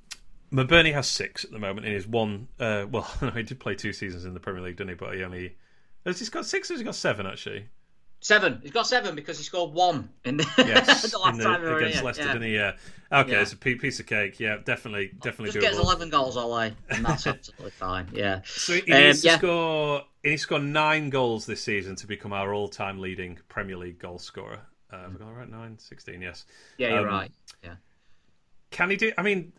McBurnie has six at the moment in his one. Uh, [laughs] well, [laughs] no, he did play two seasons in the Premier League, didn't he? But he only has he got six or has he got seven actually? Seven. He's got seven because he scored one in the, [laughs] Yes, the last in the- time we against here. Leicester, yeah. didn't he? Yeah. Okay, Yeah. it's a piece of cake. Yeah, definitely, definitely Just gets doable. eleven goals, Ollie, and that's absolutely fine. Yeah. So he Um, needs to yeah. score. He needs to score nine goals this season to become our all-time leading Premier League goal scorer. Uh, have I got right? Nine, 16, Yes. Yeah, you're Um, right. Yeah. Can he do? I mean,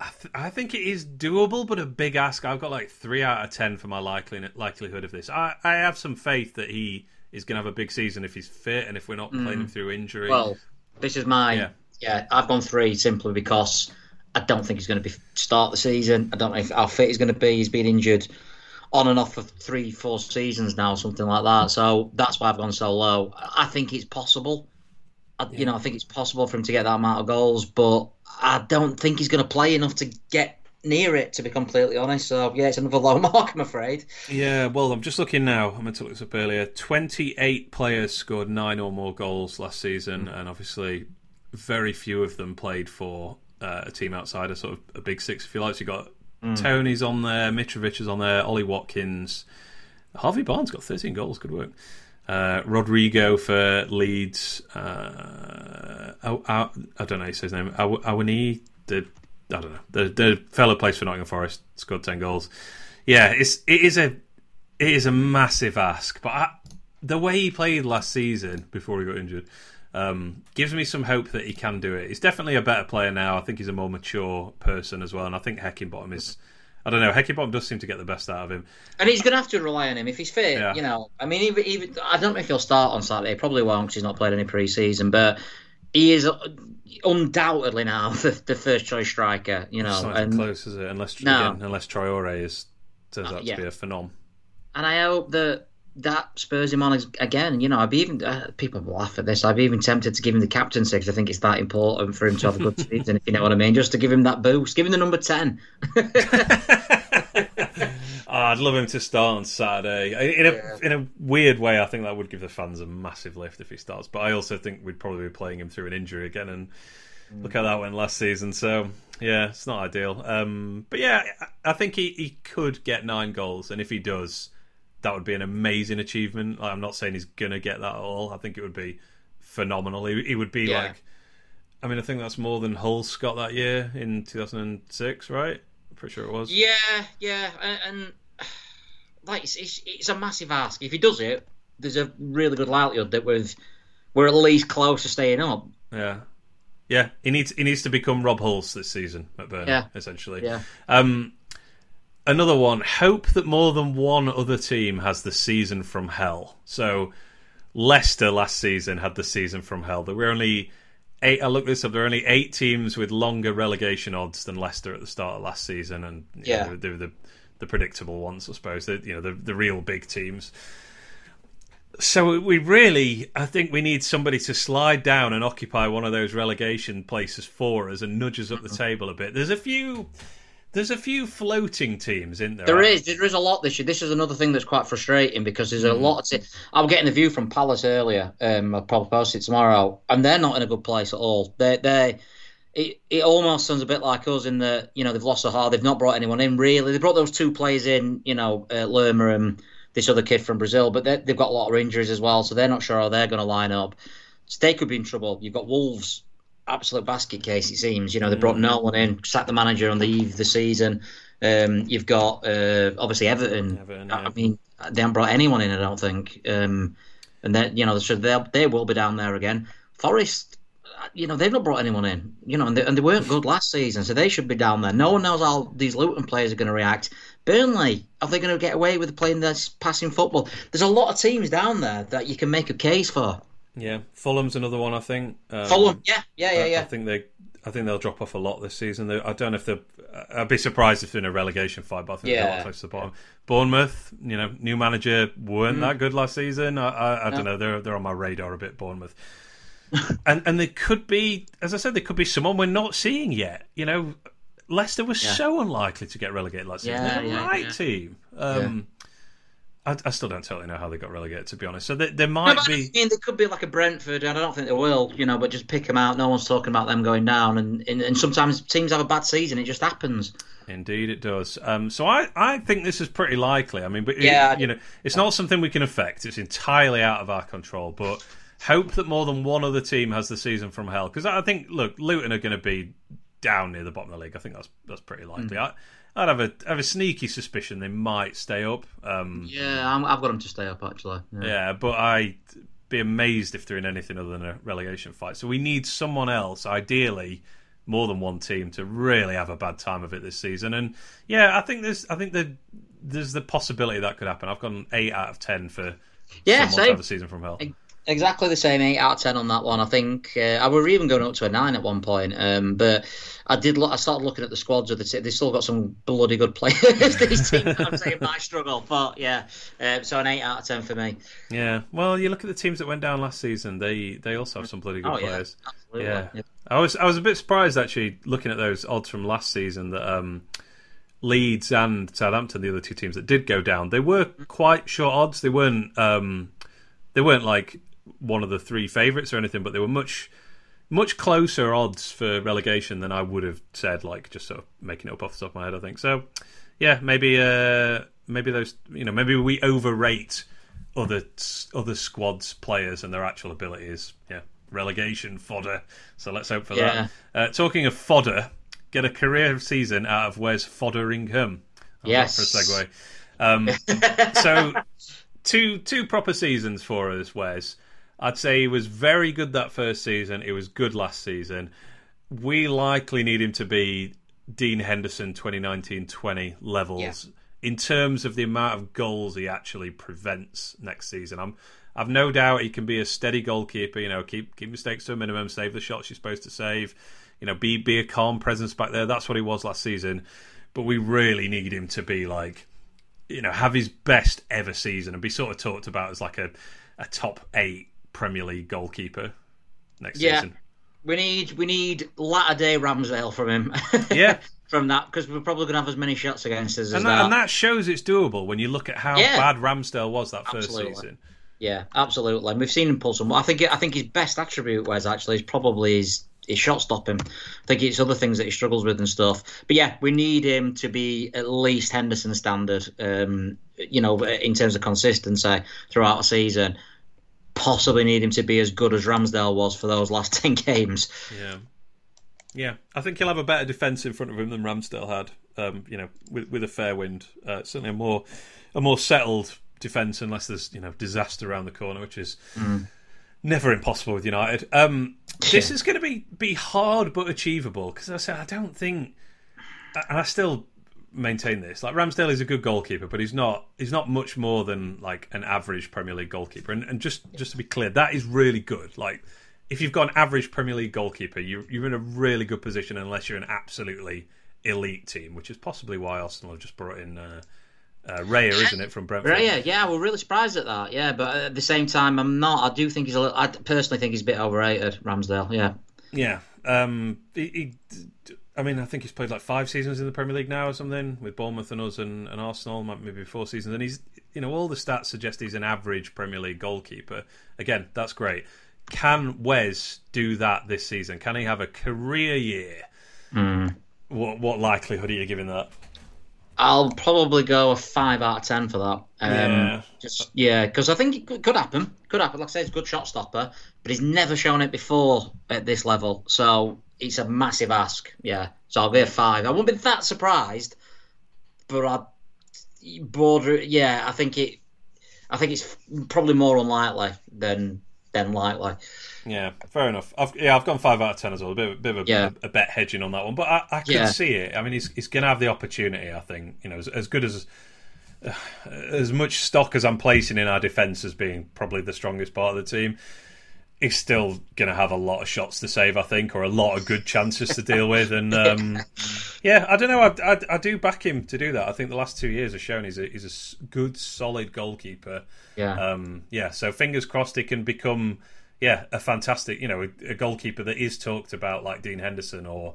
I, th- I think it is doable, but a big ask. I've got like three out of ten for my likelihood of this. I, I have some faith that he is going to have a big season if he's fit and if we're not playing him through injury. Mm. Well, this is my Yeah. yeah. I've gone three simply because I don't think he's going to be start the season. I don't know if how fit he's going to be. He's been injured on and off for three, four seasons now, something like that. So that's why I've gone so low. I think it's possible. I, You know, I think it's possible for him to get that amount of goals, but I don't think he's going to play enough to get near it. To be completely honest, so yeah, it's another [laughs] low mark, I'm afraid. Yeah, well, I'm just looking now. I meant to look this up earlier. 28 players scored nine or more goals last season, and obviously, very few of them played for uh, a team outside a sort of a big six, if you like. So you got Toney's on there, Mitrovic is on there, Ollie Watkins, Harvey Barnes got 13 goals. Good work. Uh, Rodrigo for Leeds. Uh, I, I, I don't know how you say his name. Aw- Awani, the I don't know. The the fellow plays for Nottingham Forest. Scored 10 goals. Yeah, it's it is a it is a massive ask, but I, the way he played last season before he got injured um, gives me some hope that he can do it. He's definitely a better player now. I think he's a more mature person as well, and I think Heckingbottom is. I don't know. Heckingbottom does seem to get the best out of him. And he's going to have to rely on him if he's fit. Yeah. You know, I mean, even, even I don't know if he'll start on Saturday. Probably won't because he's not played any pre-season. But he is undoubtedly now [laughs] the, the first choice striker. You know, It's not and close, is it? Unless No. again, unless Traore is turns Uh, out yeah. to be a phenom. and I hope that that spurs him on as- again. You know, I'd be even uh, people laugh at this. I'd be even tempted to give him the captaincy because I think it's that important for him to have a good [laughs] season. If you know what I mean, just to give him that boost, give him the number ten. [laughs] Oh, I'd love him to start on Saturday. In a Yeah. in a weird way, I think that would give the fans a massive lift if he starts. But I also think we'd probably be playing him through an injury again, and look how that went last season. So yeah, it's not ideal. Um, but yeah, I I think he, he could get nine goals, and if he does, that would be an amazing achievement. Like, I'm not saying he's gonna get that at all. I think it would be phenomenal. He, he would be Yeah. like, I mean, I think that's more than Hulse got that year in 2006, right? Pretty sure it was. Yeah, yeah, and, and like it's, it's it's a massive ask. If he does it, there's a really good likelihood that we've we're at least close to staying up. Yeah, yeah. He needs he needs to become Rob Hulse this season at Burnley, Yeah. essentially. Yeah. Um, another one. Hope that more than one other team has the season from hell. So Leicester last season had the season from hell. There were only eight. I looked this up. There are only eight teams with longer relegation odds than Leicester at the start of last season, and Yeah. know, they were the the predictable ones, I suppose. The, you know, the the real big teams. So we really, I think we need somebody to slide down and occupy one of those relegation places for us and nudge us up the mm-hmm. table a bit. There's a few, there's a few floating teams in there. There is, there is a lot this year. This is another thing that's quite frustrating because there's a lot. To, I was getting the view from Palace earlier. Um, I'll probably post it tomorrow, and they're not in a good place at all. They, they, it, it almost sounds a bit like us in that you know they've lost a heart. They've not brought anyone in really. They brought those two players in, you know, uh, Lerma and this other kid from Brazil, but they, they've got a lot of injuries as well, so they're not sure how they're going to line up. So they could be in trouble. You've got Wolves, absolute basket case. It seems. You know they brought no one in, sacked the manager on the eve of the season. Um, you've got uh, obviously Everton. Everton, I mean, they haven't brought anyone in. I don't think. Um, and then you know, so they they will be down there again. Forest, you know, they've not brought anyone in. You know, and they, and they weren't good last season, so they should be down there. No one knows how these Luton players are going to react. Burnley, are they going to get away with playing this passing football? There's a lot of teams down there that you can make a case for. Yeah, Fulham's another one. I think. Um, Fulham, yeah, yeah, yeah, I- I think they. I think they'll drop off a lot this season. They- I don't know if they're. I'd be surprised if they're in a relegation fight, but I think they're a lot close to the bottom. Bournemouth, you know, new manager weren't Mm. that good last season. I, I, I don't know. They're they're on my radar a bit. Bournemouth, [laughs] and and they could be, as I said, they could be someone we're not seeing yet. You know, Leicester was Yeah. so unlikely to get relegated last season. Yeah, They're the yeah, right yeah. team. Um, I, I still don't totally know how they got relegated, to be honest. So there, there No, might but I be. mean, they could be like a Brentford, and I don't think they will, you know, but just pick them out. No one's talking about them going down, and, and, and sometimes teams have a bad season. It just happens. Indeed, it does. Um, so I, I think this is pretty likely. I mean, but Yeah, I you know, it's not something we can affect. It's entirely out of our control. But hope that more than one other team has the season from hell. Because I think, look, Luton are going to be down near the bottom of the league. I think that's that's pretty likely. Mm. I, I'd have a have a sneaky suspicion they might stay up. Um, Yeah, I'm, I've got them to stay up actually. Yeah. yeah, but I'd be amazed if they're in anything other than a relegation fight. So we need someone else, ideally more than one team, to really have a bad time of it this season. And yeah, I think there's I think that there's the possibility that could happen. I've an eight out of ten for Yeah, someone to same. have a season from hell. Exactly the same, eight out of ten on that one. I think uh, I were even going up to a nine at one point, um, but I did. Look, I started looking at the squads of the team. They've still got some bloody good players. [laughs] These teams, I'm saying, might struggle, but yeah. Uh, so an eight out of ten for me. Yeah. Well, you look at the teams that went down last season. They they also have some bloody good Oh, yeah. players. Absolutely. Yeah. Yeah. I was I was a bit surprised actually looking at those odds from last season that um, Leeds and Southampton, the other two teams that did go down, they were quite short odds. They weren't um, they weren't like one of the three favourites or anything, but they were much much closer odds for relegation than I would have said. Like just sort of making it up off the top of my head, I think. So yeah, maybe uh, maybe those you know maybe we overrate other other squads players and their actual abilities. Yeah, relegation fodder. So let's hope for Yeah. that. Uh, talking of fodder, get a career season out of Wes Foderingham. How's Yes. for a segue. Um, so [laughs] two two proper seasons for us, Wes. I'd say he was very good that first season. He was good last season. We likely need him to be Dean Henderson 2019-20 levels in terms of the amount of goals he actually prevents next season. I'm I've no doubt he can be a steady goalkeeper, you know, keep keep mistakes to a minimum, save the shots you're supposed to save, you know, be be a calm presence back there. That's what he was last season. But we really need him to be like you know, have his best ever season and be sort of talked about as like a, a top eight Premier League goalkeeper next Yeah. season. We need we need latter day Ramsdale from him. [laughs] Yeah. from that because we're probably going to have as many shots against us as And that. that, and that shows it's doable when you look at how Yeah. bad Ramsdale was that first Absolutely. season. Yeah, absolutely. And we've seen him pull some. I think I think his best attribute was actually is probably his his shot stopping. I think it's other things that he struggles with and stuff. But yeah, we need him to be at least Henderson standard. Um, you know, in terms of consistency throughout a season. Possibly need him to be as good as Ramsdale was for those last [laughs] ten games. Yeah. Yeah, I think he'll have a better defence in front of him than Ramsdale had. Um, you know, with with a fair wind, uh, certainly a more a more settled defence, unless there's you know disaster around the corner, which is never impossible with United. Um, [laughs] this Yeah. is going to be be hard but achievable because I say I don't think, and I still maintain this. Like Ramsdale is a good goalkeeper, but he's not he's not much more than like an average Premier League goalkeeper. And, and just just to be clear, that is really good. Like if you've got an average Premier League goalkeeper, you you're in a really good position unless you're an absolutely elite team, which is possibly why Arsenal have just brought in. Uh, uh, Raya, isn't it, from Brentford? Raya, yeah, we're really surprised at that. Yeah, but at the same time, I'm not. I do think he's a little. I personally think he's a bit overrated, Ramsdale. Yeah. Yeah. Um, he, he, I mean, I think he's played like five seasons in the Premier League now or something with Bournemouth and us and, and Arsenal, maybe four seasons. And he's, you know, all the stats suggest he's an average Premier League goalkeeper. Again, that's great. Can Wes do that this season? Can he have a career year? What, what likelihood are you giving that? I'll probably go a five out of ten for that. Um, Yeah. Just yeah, because I think it could, could happen. Could happen. Like I say, he's a good shot stopper, but he's never shown it before at this level. So it's a massive ask. Yeah. So I'll be a five. I won't be that surprised, but I border. Yeah, I think it. I think it's probably more unlikely than than likely. Yeah, fair enough. I've, yeah, I've gone five out of ten as well. A bit, a bit of a, Yeah. a, bet hedging on that one, but I, I can Yeah. see it. I mean, he's he's going to have the opportunity. I think you know, as, as good as [sighs] as much stock as I'm placing in our defence as being probably the strongest part of the team. He's still going to have a lot of shots to save, I think, or a lot of good chances to deal with. And [laughs] um, yeah, I don't know. I, I, I do back him to do that. I think the last two years have shown he's a, he's a s- good, solid goalkeeper. Yeah. Um, yeah, so fingers crossed he can become, yeah, a fantastic, you know, a, a goalkeeper that is talked about like Dean Henderson or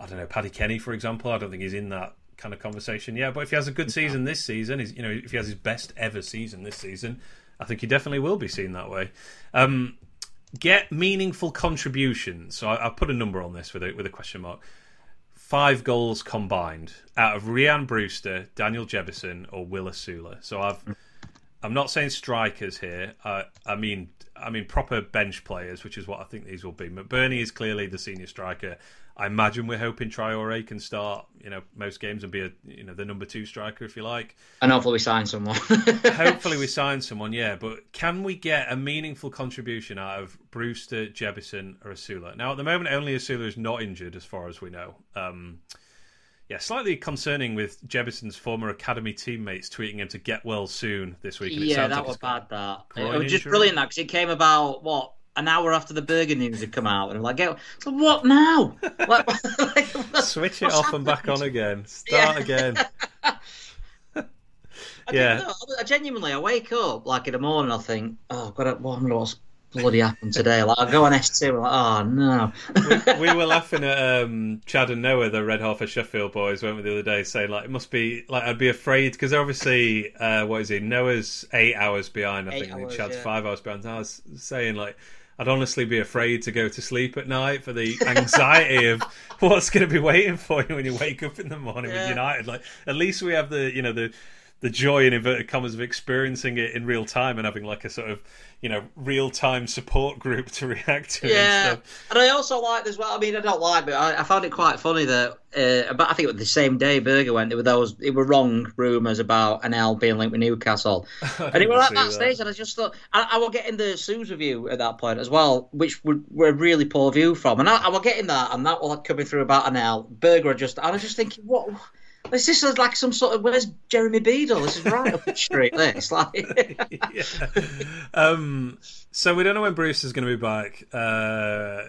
I don't know Paddy Kenny, for example. I don't think he's in that kind of conversation. Yeah, but if he has a good season this season, he's, you know, if he has his best ever season this season, I think he definitely will be seen that way. Um, get meaningful contributions. So I, I put a number on this with a with a question mark. Five goals combined out of Rian Brewster, Daniel Jebbison, or Will Osula. So I've I'm not saying strikers here. I I mean, I mean proper bench players, which is what I think these will be. McBurnie is clearly the senior striker. I imagine we're hoping Traore can start, you know, most games and be a, you know, the number two striker if you like. And hopefully we sign someone. [laughs] Hopefully we sign someone, yeah. But can we get a meaningful contribution out of Brewster, Jebbison, or Osula? Now at the moment, only Osula is not injured, as far as we know. Um, yeah, slightly concerning with Jebbison's former academy teammates tweeting him to get well soon this week. yeah, that like was bad. That it was just brilliant. That because it came about what an hour after the Berge news had come out, and I'm like, "Get- so what now? like, [laughs] like, Switch it off and back on again. [laughs] Start Yeah. again. [laughs] I Yeah. know. I genuinely, I wake up like in the morning, I think, oh god, what, I wonder what's bloody happened today. Like I go on S2, I'm like, oh no. we were laughing at um, Chad and Noah, the Red Half of Sheffield boys, weren't we, the other day, saying like it must be like I'd be afraid because obviously, uh, what is he? Noah's eight hours behind, I Eight think, and Chad's yeah. five hours behind. I was saying like. I'd honestly be afraid to go to sleep at night for the anxiety of what's going to be waiting for you when you wake up in the morning Yeah. with United. Like, at least we have the, you know, the the joy in inverted commas of experiencing it in real time and having like a sort of, you know, real time support group to [laughs] react to Yeah, and stuff. and I also liked as well. I mean, I don't like, but I, I found it quite funny that. Uh, but I think it was the same day Berge went. There were those. It were wrong rumours about Anel being linked with Newcastle, [laughs] and it was at that that. stage. And I just thought I, I was getting the Sue's review at that point as well, which were, were a really poor view from. And I, I was getting that, and that was coming through about an L. Berge just, and I was just thinking, what? Is this is like some sort of where's Jeremy Beadle? This is right up the street. This like. [laughs] yeah. Um, so we don't know when Bruce is going to be back. Uh,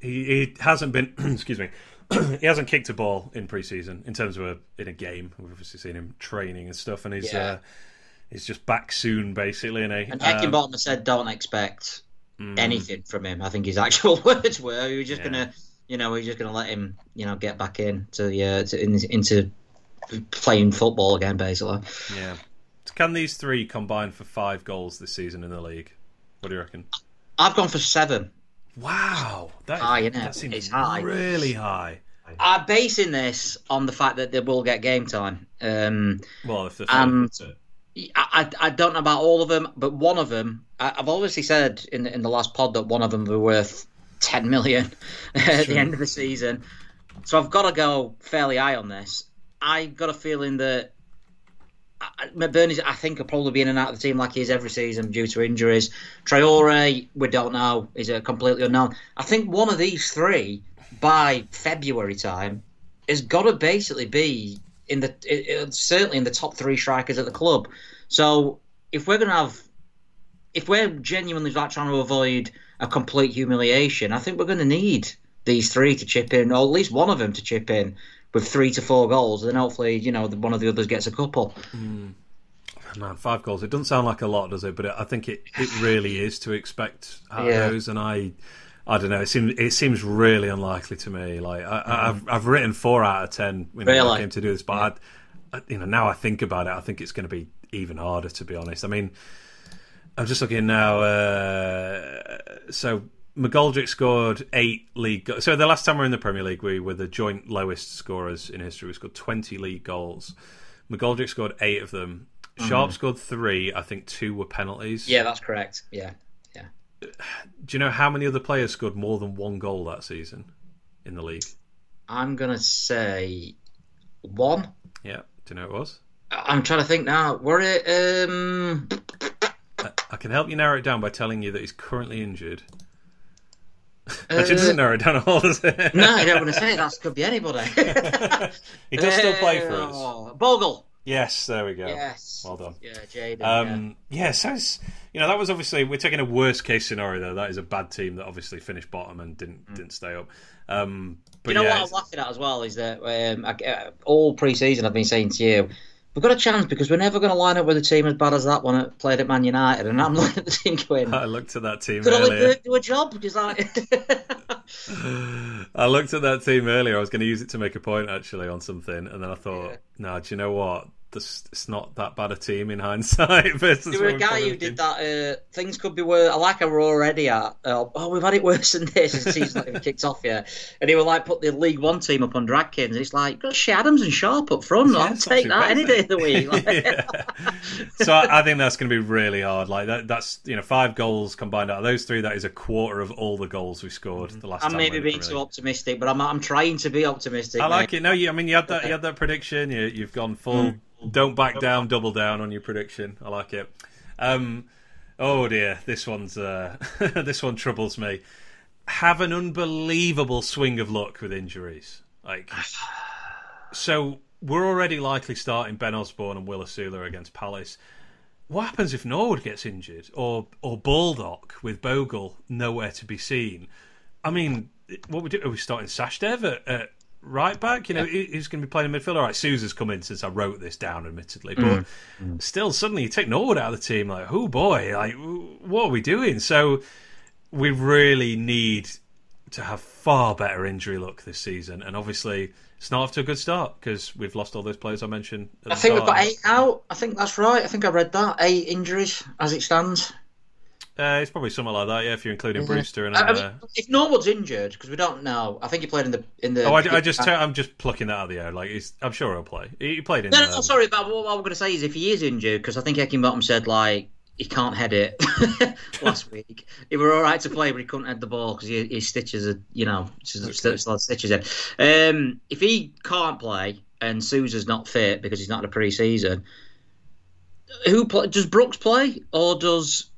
he, he hasn't been. [clears throat] excuse me. [clears throat] he hasn't kicked a ball in preseason in terms of a, in a game. We've obviously seen him training and stuff, and he's Yeah. uh, he's just back soon, basically. And, he, And Um, said, "Don't expect mm, anything from him." I think his actual [laughs] words were, "We're just Yeah. gonna, you know, we're just gonna let him, you know, get back in to the uh, to, in, into playing football again, basically." yeah. Can these three combine for five goals this season in the league? What do you reckon? I've gone for seven. Wow, that, High, innit? that seems It's high. really high. I'm basing this on the fact that they will get game time. Um, Well, if the and I, I I don't know about all of them, but one of them, I, I've obviously said in the, in the last pod that one of them were worth ten million [laughs] at the end of the season. So I've got to go fairly high on this. I got a feeling that McBurnie's, I think, will probably be in and out of the team like he is every season due to injuries. Traore, we don't know, is a completely unknown. I think one of these three by February time has got to basically be in the it, it- certainly in the top three strikers at the club. So if we're going to have, if we're genuinely like trying to avoid a complete humiliation, I think we're going to need these three to chip in, or at least one of them to chip in with three to four goals. And then hopefully, you know, one of the others gets a couple. Man, five goals. It doesn't sound like a lot, does it? But I think it, it really is to expect out Yeah. of those. And I, I don't know. It seems it seems really unlikely to me. Like I, I, I've I've written four out of ten when I Really? came to do this, but I, I, you know now I think about it, I think it's going to be even harder. To be honest, I mean, I'm just looking now. Uh, so McGoldrick scored eight league. Go- so the last time we were in the Premier League, we were the joint lowest scorers in history. We scored 20 league goals. McGoldrick scored eight of them. Sharp scored three. I think two were penalties. Yeah, that's correct. Yeah, yeah. Do you know how many other players scored more than one goal that season in the league? I'm gonna say one. Yeah. Do you know who it was? I'm trying to think now. Were it? Um, I can help you narrow it down by telling you that he's currently injured. Actually, it doesn't narrow it down at all, does it? Uh, [laughs] no, I don't want to say that could be anybody. [laughs] he does still play for us. Oh, Bogle. Yes, there we go. Yes. Well done. Yeah, Jayden. Um, yeah, so you know that was obviously we're taking a worst case scenario though. That is a bad team that obviously finished bottom and didn't didn't stay up. Um, but you know yeah, what I'm laughing at as well is that um, I, uh, all pre-season I've been saying to you, we've got a chance because we're never going to line up with a team as bad as that one that played at Man United, and I'm [laughs] looking at the team going. I looked at that team Could earlier. only do a job, just like [laughs] I looked at that team earlier. I was going to use it to make a point actually on something, and then I thought, no, do you know what? This, it's not that bad a team in hindsight. [laughs] versus There were a guy who did that. Uh, things could be worse. I like we're already at. Uh, oh, we've had it worse than this. The season's not even kicked off yet. And he would like put the League One team up on Atkins. It's like got Che Adams and Sharp up front. I'll take that any day of the week. [laughs] Like, so I, I think that's going to be really hard. Like that, that's you know five goals combined out of those three. That is a quarter of all the goals we scored the last I'm maybe being in too optimistic, but I'm I'm trying to be optimistic. I like mate. it. No, you. I mean, you had that. You had that prediction. You, you've gone full. Mm. Don't back down. Double down on your prediction. I like it. Um, oh dear, this one's uh, [laughs] this one troubles me. Have an unbelievable swing of luck with injuries. Like, so we're already likely starting Ben Osborne and Will Osula against Palace. What happens if Norwood gets injured, or or Baldock with Bogle nowhere to be seen? I mean, what we do? Are we starting Sachdev at, at right back? You know, he- who's going to be playing in midfield? All right, Souza's come in since I wrote this down, admittedly, but mm. Mm. still, suddenly you take Norwood out of the team. Like, oh boy, like what are we doing? So we really need to have far better injury luck this season, and obviously it's not off to a good start because we've lost all those players I mentioned. I the think we've got eight out. I think that's right. I think I read that eight injuries as it stands. Uh, it's probably something like that, yeah. If you're including Brewster and I- I uh, mean, if Norwood's injured, because we don't know, I think he played in the in the. oh, I, I just I'm just plucking that out of the air. Like he's, I'm sure he'll play. He, he played in. No, no, no, um, sorry, but what I'm going to say is if he is injured, because I think Heckingbottom said like he can't head it [laughs] last [laughs] week. He were all right to play, but he couldn't head the ball because his stitches are, you know, still, still had stitches in. Um, if he can't play and Souza's not fit because he's not in a pre-season, who play, does Brooks play or does?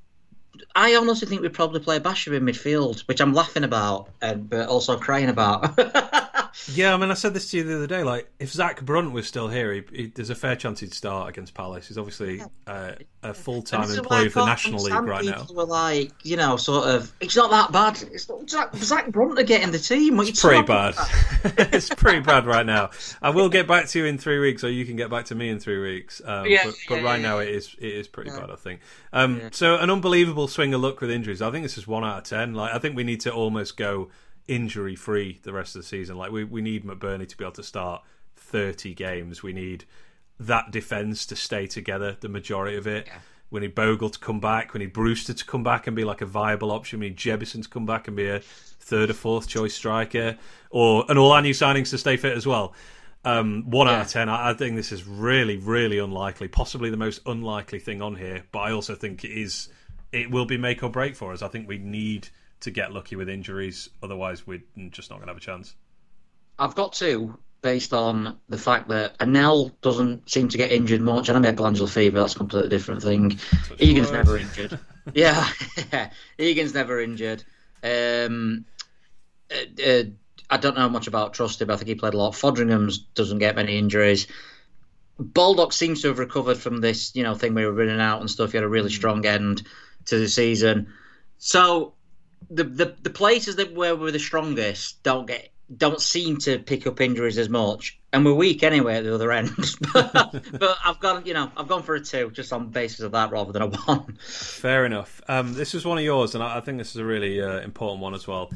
I honestly think we probably play Basham in midfield, which I'm laughing about, uh, but also crying about. [laughs] Yeah, I mean, I said this to you the other day. Like, if Zak Brunt was still here, he, he, there's a fair chance he'd start against Palace. He's obviously uh, a full-time This is why employee I of the National League understand right now. people Were like, you know, sort of. It's not that bad. It's not Zach, Zach Brunner getting the team. It's pretty bad. [laughs] it's pretty bad right now. I will get back to you in three weeks, or you can get back to me in three weeks. Um, Yeah, but, but yeah, right yeah, now, yeah. it is it is pretty bad. I think. Um, So an unbelievable swing of luck with injuries. I think this is one out of ten. Like I think we need to almost go injury free the rest of the season. Like we we need McBurnie to be able to start thirty games. We need that defense to stay together the majority of it. We need Bogle to come back. We need Brewster to come back and be like a viable option. We need Jebbison to come back and be a third or fourth choice striker, or and all our new signings to stay fit as well. Um, one out of ten. I, I think this is really, really unlikely. Possibly the most unlikely thing on here, but I also think it is. It will be make or break for us. I think we need to get lucky with injuries, otherwise we're just not going to have a chance. I've got two based on the fact that Anel doesn't seem to get injured much. And I about glandular fever, that's a completely different thing. Egan's words. never injured. [laughs] yeah, [laughs] Egan's never injured. Um, uh, uh, I don't know much about Trusty, but I think he played a lot. Foderingham's doesn't get many injuries. Baldock seems to have recovered from this, you know, thing we were running out and stuff. He had a really strong end to the season. So the the, the places that where we're the strongest don't get don't seem to pick up injuries as much, and we're weak anyway at the other end. [laughs] but I've gone, you know, I've gone for a two just on the basis of that rather than a one. Fair enough. Um, this is one of yours, and I, I think this is a really uh, important one as well.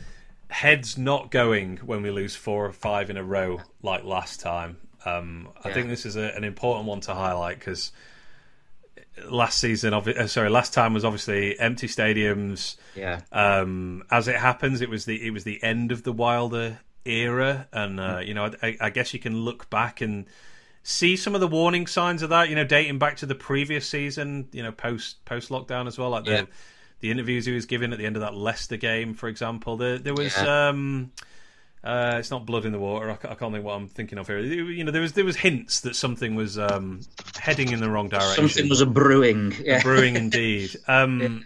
Heads not going when we lose four or five in a row like last time. Um, I Yeah. think this is a, an important one to highlight because last season, obvi- uh, sorry, last time was obviously empty stadiums. Yeah. Um, as it happens, it was the it was the end of the Wilder era, and uh, you know, I, I guess you can look back and see some of the warning signs of that. You know, dating back to the previous season. You know, post post lockdown as well. Like the Yeah. the interviews he was giving at the end of that Leicester game, for example. There there was. Yeah. um uh, it's not blood in the water. I, I can't think what I'm thinking of here. You know, there was there was hints that something was um, heading in the wrong direction Something was a brewing. Yeah. brewing indeed. [laughs] Um,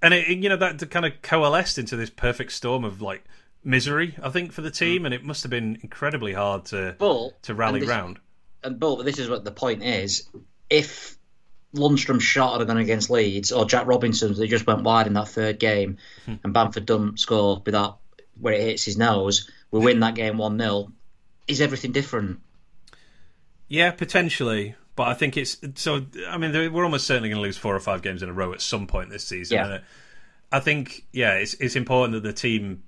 And it, you know that kind of coalesced into this perfect storm of like misery, I think, for the team, and it must have been incredibly hard to to rally this, round. And but this is what the point is: if Lundstram's shot had gone against Leeds, or Jack Robinson, they just went wide in that third game, Hmm. and Bamford doesn't score without where it hits his nose, we win that game one 0 Is everything different? Yeah, potentially, but I think it's so. I mean, we're almost certainly going to lose four or five games in a row at some point this season. Yeah. And I think, yeah, it's it's important that the team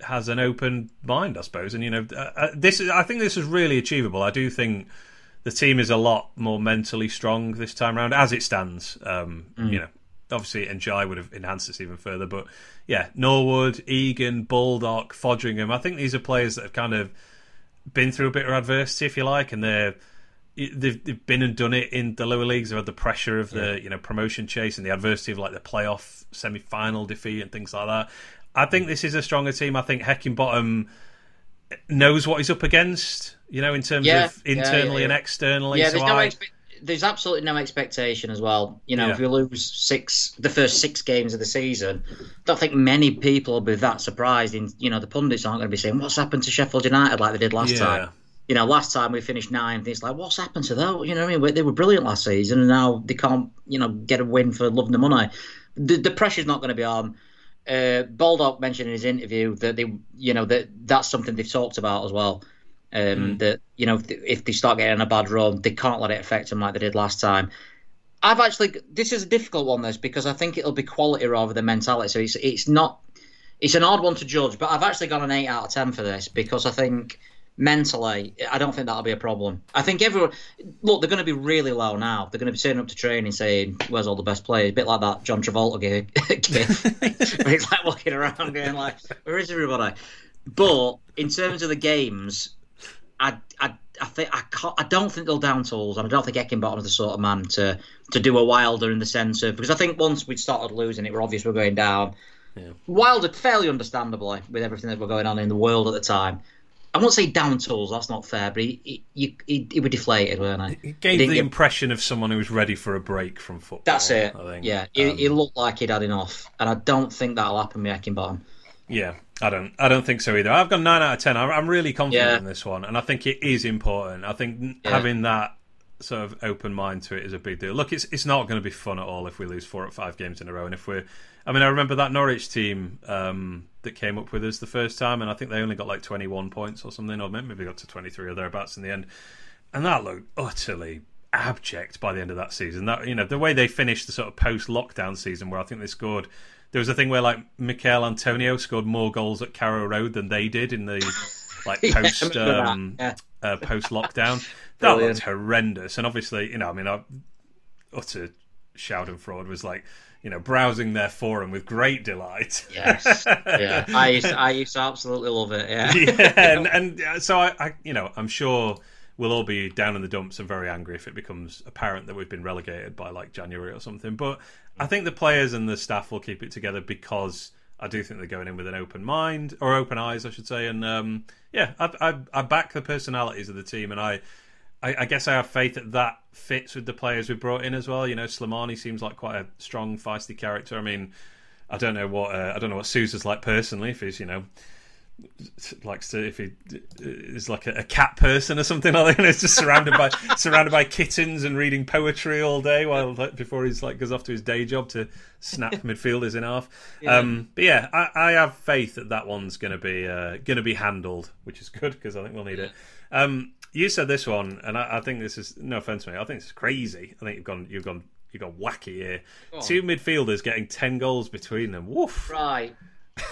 has an open mind, I suppose. And you know, uh, uh, this is, I think this is really achievable. I do think the team is a lot more mentally strong this time around, as it stands. Um, You know, obviously, Ndiaye would have enhanced this even further, but yeah, Norwood, Egan, Baldock, Foderingham. I think these are players that have kind of been through a bit of adversity, if you like, and they're they've, they've been and done it in the lower leagues. They've had the pressure of the you know promotion chase and the adversity of like the playoff semi final defeat and things like that. I think this is a stronger team. I think Heckingbottom knows what he's up against. You know, in terms Yeah, of yeah, internally yeah, and externally. Yeah, so there's no I- there's absolutely no expectation as well. You know, Yeah. if we lose six, the first six games of the season, I don't think many people will be that surprised. In you know, the pundits aren't going to be saying what's happened to Sheffield United like they did last Yeah. time. You know, last time we finished ninth, it's like what's happened to them? You know, what I mean, they were brilliant last season, and now they can't, you know, get a win for loving the money. The, the pressure's not going to be on. Uh, Baldock mentioned in his interview that they, you know, that that's something they've talked about as well. Um, That you know, if, if they start getting a bad run, they can't let it affect them like they did last time. I've actually, this is a difficult one, this because I think it'll be quality rather than mentality. So it's it's not, it's an odd one to judge, but I've actually got an eight out of ten for this because I think mentally, I don't think that'll be a problem. I think everyone, look, they're going to be really low now. They're going to be turning up to training saying, "Where's all the best players?" A bit like that John Travolta gif. [laughs] [laughs] where he's like walking around going like, "Where is everybody?" But in terms of the games, I, I, I think I can't. I don't think they'll down tools, and I don't think Heckingbottom's the sort of man to to do a Wilder in the sense of because I think once we'd started losing, it were obvious we're going down. Wilder, fairly understandably, with everything that were going on in the world at the time. I won't say down tools. That's not fair, but he he, he, he, he was deflated, weren't he? It gave didn't the get- impression of someone who was ready for a break from football. That's it. I think. Yeah, he, Um, he looked like he'd had enough, and I don't think that'll happen with Eckenbottom. Yeah, I don't. I don't think so either. I've got nine out of ten. I'm, I'm really confident Yeah. in this one, and I think it is important. I think Yeah. having that sort of open mind to it is a big deal. Look, it's it's not going to be fun at all if we lose four or five games in a row, and if we're. I mean, I remember that Norwich team um, that came up with us the first time, and I think they only got like 21 points or something, or maybe got to 23 or thereabouts in the end, and that looked utterly abject by the end of that season. That you know the way they finished the sort of post-lockdown season, where I think they scored. There was a thing where like Michail Antonio scored more goals at Carrow Road than they did in the like [laughs] post that, um, yeah. uh, post lockdown. [laughs] that looked horrendous, and obviously you know I mean I, utter shout and fraud was like you know browsing their forum with great delight. Yes, yeah. [laughs] I used to, I used to absolutely love it. Yeah, yeah, and, and uh, so I, I, you know, I'm sure we'll all be down in the dumps and very angry if it becomes apparent that we've been relegated by like January or something. But I think the players and the staff will keep it together because I do think they're going in with an open mind or open eyes, I should say. And um, yeah, I, I, I back the personalities of the team, and I, I, I guess I have faith that that fits with the players we brought in as well. You know, Slimani seems like quite a strong, feisty character. I mean. I don't know what uh, I don't know what Souza's like personally. If he's you know likes to if he is like a, a cat person or something like that. And [laughs] it's just surrounded by surrounded by kittens and reading poetry all day while like, before he's like goes off to his day job to snap [laughs] midfielders in half. Um, but yeah, I, I have faith that that one's going to be uh, going to be handled, which is good because I think we'll need it. Um, you said this one, and I, I think this is no offense to me. I think it's crazy. I think you've gone you've gone you've gone wacky here. on. Two midfielders getting ten goals between them. Woof. right.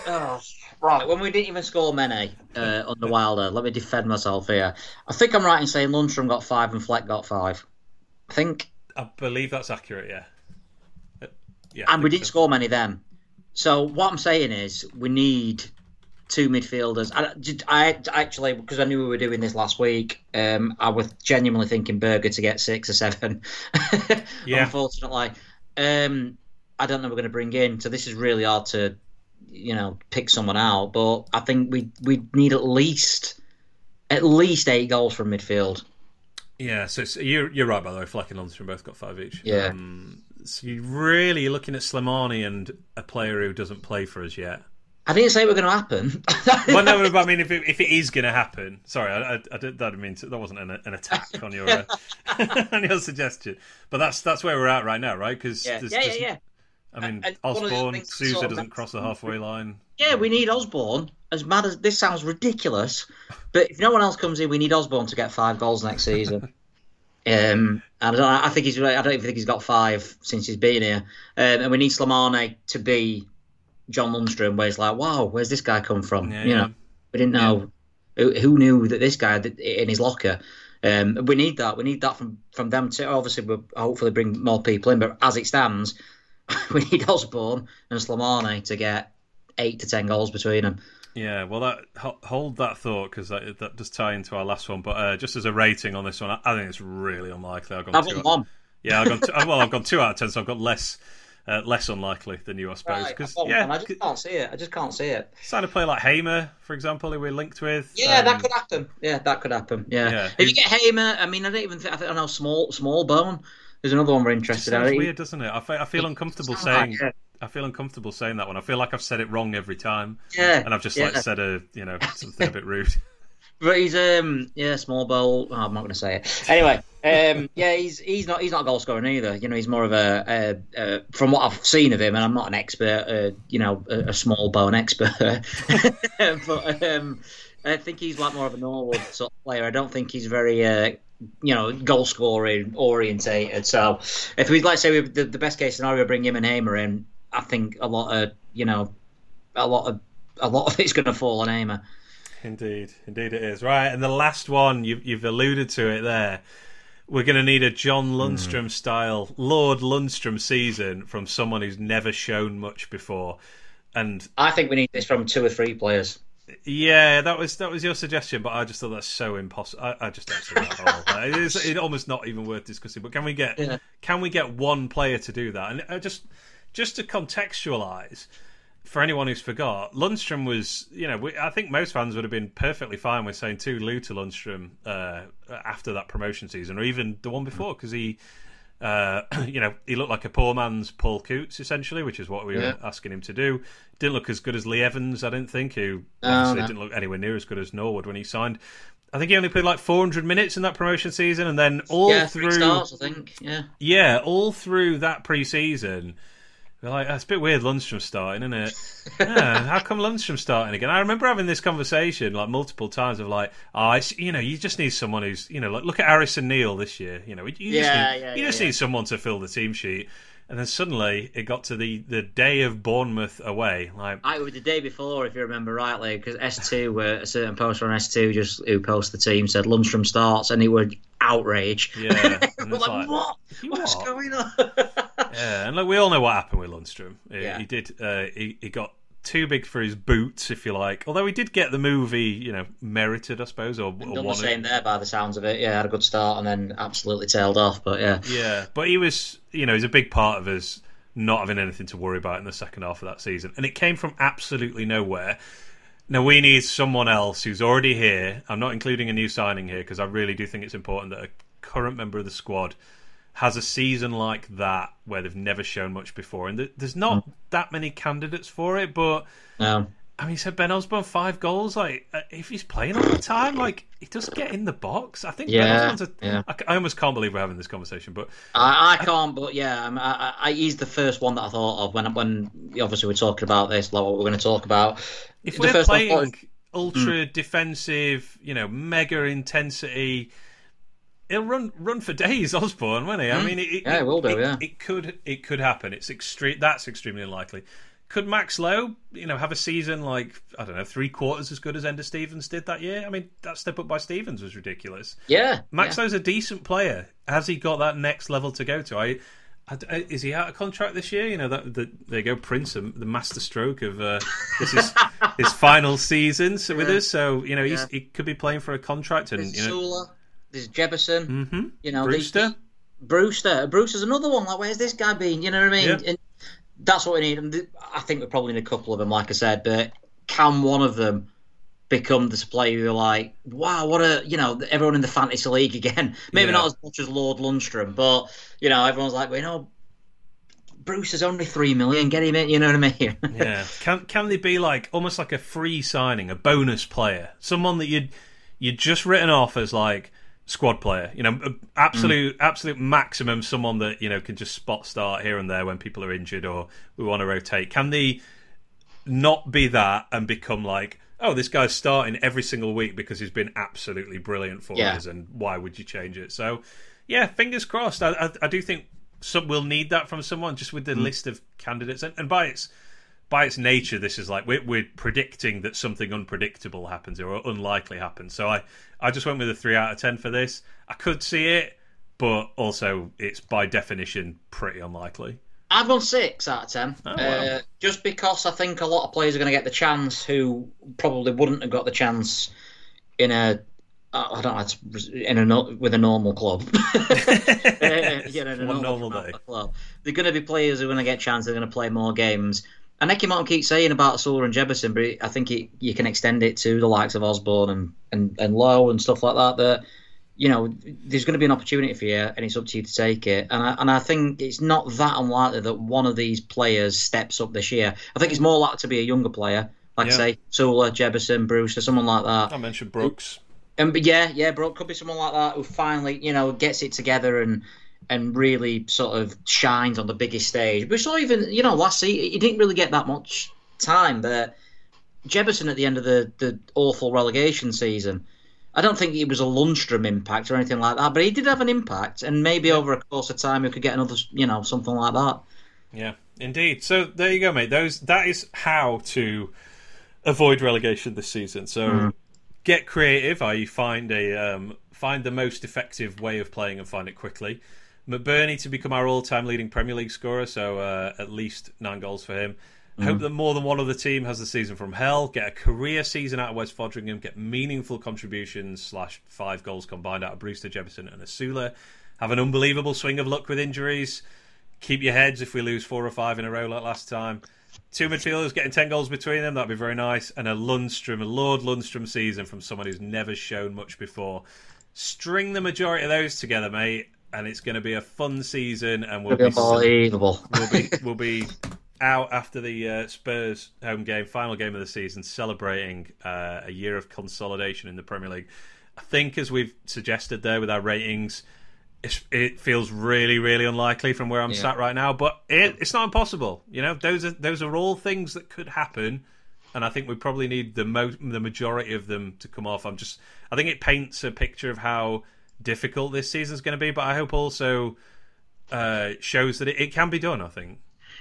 Oh, right. When we didn't even score many uh, under Wilder, let me defend myself here. I think I'm right in saying Lundstram got five and Fleck got five. I think, I believe that's accurate. Yeah. Uh, yeah. And we didn't so. score many then. So what I'm saying is, we need two midfielders. I, I actually, because I knew we were doing this last week, um, I was genuinely thinking Berge to get six or seven. [laughs] Yeah. Unfortunately, um, I don't know we're going to bring in. So this is really hard to, you know, pick someone out. But I think we we need at least at least eight goals from midfield. Yeah, so you're you're right by the way. Fleck and Lundstram both got five each. Yeah. Um, so you're really looking at Slimani and a player who doesn't play for us yet. I didn't say it were going to happen. [laughs] well, no, but I mean, if it, if it is going to happen, sorry, I, I, I didn't, that mean to, that wasn't an, an attack on your uh, [laughs] [laughs] on your suggestion, but that's that's where we're at right now, right? Because yeah, yeah, yeah, yeah. I mean, And one of the Osborne, Souza sort of doesn't cross the halfway line. Yeah, we need Osborne. As mad as this sounds ridiculous, but if no one else comes in, we need Osborne to get five goals next season. [laughs] um, and I, don't, I think he's. I don't even think he's got five since he's been here. Um, and we need Slimane to be John Lundstram, where it's like, wow, where's this guy come from? Yeah, you yeah. know, we didn't know who, who knew that this guy in his locker. Um, we need that. We need that from from them too. Obviously, we'll hopefully bring more people in, but as it stands, [laughs] we need Osborne and Slimane to get eight to ten goals between them. Yeah, well, that hold that thought because that, that does tie into our last one. But uh, just as a rating on this one, I, I think it's really unlikely. I've gone I've two out- one. Yeah, I've gone two, well, I've gone two out of ten, so I've got less uh, less unlikely than you, I suppose. Because yeah. I just can't see it. I just can't see it. sign a player like Hamer, for example, who we're linked with. Yeah, um, that could happen. Yeah, that could happen. Yeah. Yeah. If you get Hamer, I mean, I don't even think I, think I know small Smallbone. There's another one we're interested in. weird, doesn't it? I fe- I feel uncomfortable like saying. I feel uncomfortable saying that one. I feel like I've said it wrong every time, Yeah, and I've just yeah. like said a you know [laughs] something a bit rude. [laughs] But he's um yeah small bowl. Oh, I'm not going to say it. Anyway, um yeah he's he's not he's not a goal scorer either. You know he's more of a, a, a from what I've seen of him, and I'm not an expert. Uh, you know a, a Smallbone expert, [laughs] but um I think he's like more of a Norwood sort of player. I don't think he's very uh you know goal scoring orientated. So if we let's say we, the, the best case scenario bring him and Hamer in, I think a lot of you know a lot of a lot of [laughs] it's going to fall on Hamer. Indeed, indeed it is. Right, and the last one, you've, you've alluded to it there. We're going to need a John Lundstram mm. style Lord Lundstram season from someone who's never shown much before. And I think we need this from two or three players. Yeah, that was that was your suggestion, but I just thought that's so impossible. I, I just don't see that at all. It is [laughs] it's almost not even worth discussing. But can we get Yeah. can we get one player to do that? And uh, just just to contextualize for anyone who's forgot, Lundstram was, you know, we, I think most fans would have been perfectly fine with saying two Lou to Lundstram uh, after that promotion season, or even the one before, because he, uh, [clears throat] you know, he looked like a poor man's Paul Coutts essentially, which is what we Yeah. were asking him to do. Didn't look as good as Lee Evans, I didn't think, who No, obviously no. didn't look anywhere near as good as Norwood when he signed. I think he only played like 400 minutes in that promotion season, and then all yeah, through stars, I think. Yeah. yeah, all through that pre-season, we're like, "That's a bit weird. Lundstram starting, isn't it? yeah, how come Lundstram starting again? I remember having this conversation like multiple times of like, oh, it's, you know, you just need someone who's, you know, like look at Harrison Neal this year. You know, you just Yeah, need, yeah, you just need someone to fill the team sheet. And then suddenly it got to the the day of Bournemouth away, like. I, it was the day before, if you remember rightly, because S2, uh, a certain poster on S2 just who posted the team said Lundstram starts, and he was outrage. Yeah, [laughs] like, like, what? What's what?" going on? [laughs] Yeah, and look, we all know what happened with Lundstram. He, Yeah. he did. Uh, he, he got too big for his boots, if you like. Although he did get the movie, you know, merited, I suppose, or, or Done the same there by the sounds of it. Yeah, had a good start and then absolutely tailed off. But yeah, Yeah, but he was, you know, he's a big part of us not having anything to worry about in the second half of that season, and it came from absolutely nowhere. Now we need someone else who's already here. I'm not including a new signing here because I really do think it's important that a current member of the squad has a season like that where they've never shown much before, and th- there's not that many candidates for it. But um, I mean, so Ben Osborne five goals. Like, uh, if he's playing all the time, like he does get in the box. I think. Ben Yeah, Osborne's a, yeah. I, I almost can't believe we're having this conversation, but I, I can't. But yeah, I, I, I, he's the first one that I thought of when when obviously we're talking about this, like what we're going to talk about. if The we're first one I thought playing ultra defensive, you know, mega intensity, he'll run run for days. [laughs] Osborne, won't he? I mean, it, it. Yeah, he will do, It, yeah. it could it could happen. It's extreme. That's extremely unlikely. Could Max Lowe, you know, have a season like I don't know, three quarters as good as Enda Stevens did that year? I mean, that step up by Stevens was ridiculous. Yeah, Max yeah. Lowe's a decent player. Has he got that next level to go to? I uh, is he out of contract this year? You know, that the, there you go, Prince, the master stroke of uh, this is [laughs] his final season so, with us. So you know, yeah. he could be playing for a contract. And you know, Osula, there's Jebbison, mm-hmm. you know, Brewster. Brewster, Brewster's another one. Like, where's this guy been? You know what I mean? Yeah. And that's what we need. And I think we're probably need a couple of them, like I said. But can one of them become this player you're like, wow, what a you know, everyone in the fantasy league again. [laughs] Maybe yeah. not as much as Lord Lundstram, but you know, everyone's like, well, you know, Bruce is only three million. Get him in. You know what I mean? [laughs] yeah. Can can they be like almost like a free signing, a bonus player, someone that you'd you'd just written off as like squad player. You know, absolute mm. absolute maximum. Someone that you know can just spot start here and there when people are injured or we want to rotate. Can they not be that and become like? oh, this guy's starting every single week because he's been absolutely brilliant for yeah. us, and why would you change it? So, yeah, fingers crossed. I, I, I do think some we'll need that from someone just with the mm. list of candidates, and, and, by its by its nature, this is like we're, we're predicting that something unpredictable happens or unlikely happens. So I I just went with a three out of ten for this. I could see it, but also it's by definition pretty unlikely. I've gone six out of ten, oh, wow. uh, just because I think a lot of players are going to get the chance who probably wouldn't have got the chance in a I don't know, in a with a normal club. [laughs] uh, you [laughs] know, One normal, normal. Club. They're going to be players who are going to get chance. They're going to play more games. And Nicky Martin keeps saying about Osula and Jebbison, but I think it, you can extend it to the likes of Osborne and, and, and Lowe and stuff like that. That you know, there's going to be an opportunity for you, and it's up to you to take it. And I, and I think it's not that unlikely that one of these players steps up this year. I think it's more likely to be a younger player, like yeah. say Osula, Jebbison, Bruce, or someone like that. I mentioned Brooks. And but yeah, yeah, Brooks could be someone like that who finally, you know, gets it together and and really sort of shines on the biggest stage. We saw even, you know, last season he didn't really get that much time, but Jebbison at the end of the the awful relegation season I don't think it was a Lundstram impact or anything like that, but he did have an impact, and maybe over a course of time, we could get another, you know, something like that. Yeah, indeed. So there you go, mate. Those that is how to avoid relegation this season. So mm. get creative. I find a um, find the most effective way of playing and find it quickly. McBurnie to become our all-time leading Premier League scorer, so uh, at least nine goals for him. Mm. Hope that more than one of the team has the season from hell. Get a career season out of Wes Foderingham. Get meaningful contributions slash five goals combined out of Brewster, Jebbison, and Osula. Have an unbelievable swing of luck with injuries. Keep your heads if we lose four or five in a row like last time. Two midfielders getting ten goals between them. That'd be very nice. And a Lundstram, a Lord Lundstram season from someone who's never shown much before. String the majority of those together, mate, and it's going to be a fun season. And we'll be unbelievable. We'll be, [laughs] we'll be out after the uh, Spurs home game, final game of the season, celebrating uh, a year of consolidation in the Premier League. I think, as we've suggested there with our ratings, it feels really, really unlikely from where I'm yeah. sat right now. But it, it's not impossible. You know, those are those are all things that could happen, and I think we probably need the mo- the majority of them to come off. I'm just, I think it paints a picture of how difficult this season is going to be, but I hope also uh, shows that it, it can be done. I think.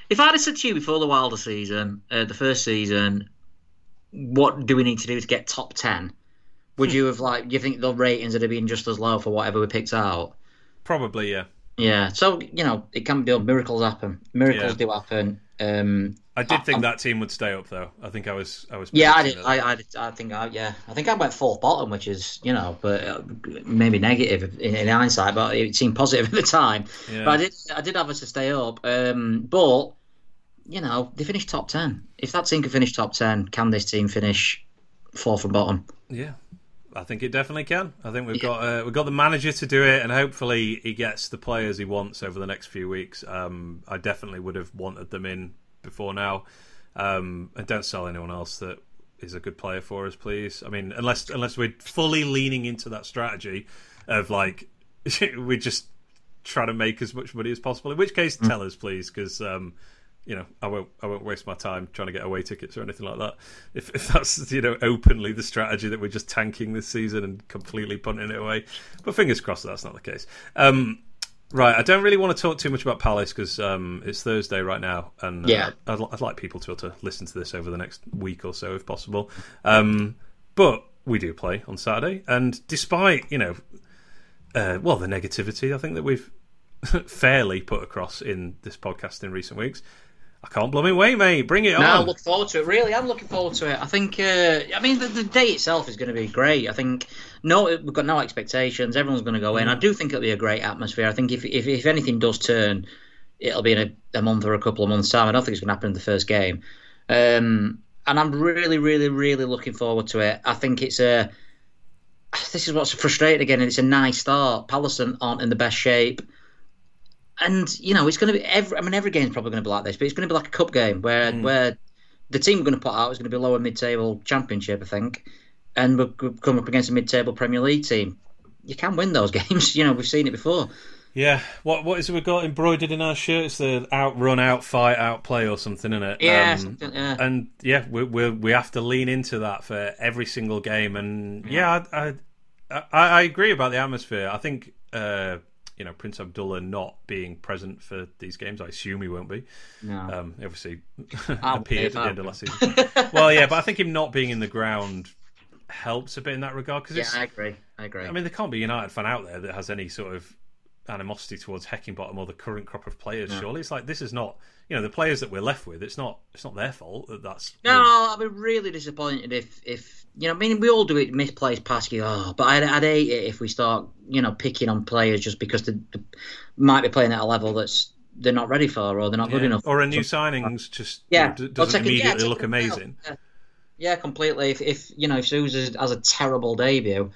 If I'd have said to you before the Wilder season, uh, the first season, what do we need to do to get top ten? Would you [laughs] have like? Do you think the ratings would have been just as low for whatever we picked out? Probably, yeah. Yeah. So you know, it can be done. Miracles happen. Miracles yeah. do happen. Um, I did think I'm, that team would stay up, though. I think I was, I was. Yeah, I did. I, I, I, think, I, yeah, I think I went fourth bottom, which is, you know, but uh, maybe negative in, in, hindsight, but it seemed positive [laughs] at the time. Yeah. But I did, I did have us to stay up. Um, but you know, they finished top ten. If that team can finish top ten, can this team finish fourth from bottom? Yeah, I think it definitely can. I think we've yeah. got uh, we've got the manager to do it, and hopefully he gets the players he wants over the next few weeks. Um, I definitely would have wanted them in before now, um, and don't sell anyone else that is a good player for us, please. I mean, unless unless we're fully leaning into that strategy of like [laughs] we just try to make as much money as possible. In which case, mm. tell us, please, because. Um, you know, I won't I won't waste my time trying to get away tickets or anything like that. If if that's you know openly the strategy that we're just tanking this season and completely punting it away, but fingers crossed that that's not the case. Um, right, I don't really want to talk too much about Palace because um, it's Thursday right now, and uh, yeah, I'd, I'd, like people to to listen to this over the next week or so if possible. Um, but we do play on Saturday, and despite you know, uh, well, the negativity I think that we've [laughs] fairly put across in this podcast in recent weeks. I can't blooming wait, mate. Bring it no, on. I look forward to it. Really, I'm looking forward to it. I think. Uh, I mean, the, the day itself is going to be great. I think. No, we've got no expectations. Everyone's going to go in. I do think it'll be a great atmosphere. I think if if, if anything does turn, it'll be in a, a month or a couple of months' time. I don't think it's going to happen in the first game. Um, and I'm really, really, really looking forward to it. I think it's a. This is what's frustrating again, and it's a nice start. Palace aren't in the best shape and you know it's going to be every. I mean, every game's probably going to be like this, but it's going to be like a cup game where mm. where the team we're going to put out is going to be lower mid-table championship, I think, and we've come up against a mid-table Premier League team. You can win those [laughs] games. You know, we've seen it before. Yeah, what what is it we got embroidered in our shirts? The outrun, outfight, outplay, or something, isn't it? Yeah, um, yeah. And yeah, we we we have to lean into that for every single game. And yeah, yeah I, I, I agree about the atmosphere. I think. Uh, you know Prince Abdullah not being present for these games. I assume he won't be. No. Um, obviously [laughs] appeared at the end of last [laughs] season. well, yeah, but I think him not being in the ground helps a bit in that regard because yeah, I agree. I agree. I mean, there can't be a United fan out there that has any sort of animosity towards Heckingbottom or the current crop of players. No. Surely, it's like this is not you know the players that we're left with. It's not it's not their fault that that's. No, I'd be really disappointed if if you know. I mean, we all do it. Misplays pass you. Oh, but I'd, I'd hate it if we start you know picking on players just because they, they might be playing at a level that's they're not ready for or they're not yeah. good enough. Or a new signings just yeah you know, doesn't immediately yeah, look amazing. Yeah. completely. If, if you know if Souza has a terrible debut,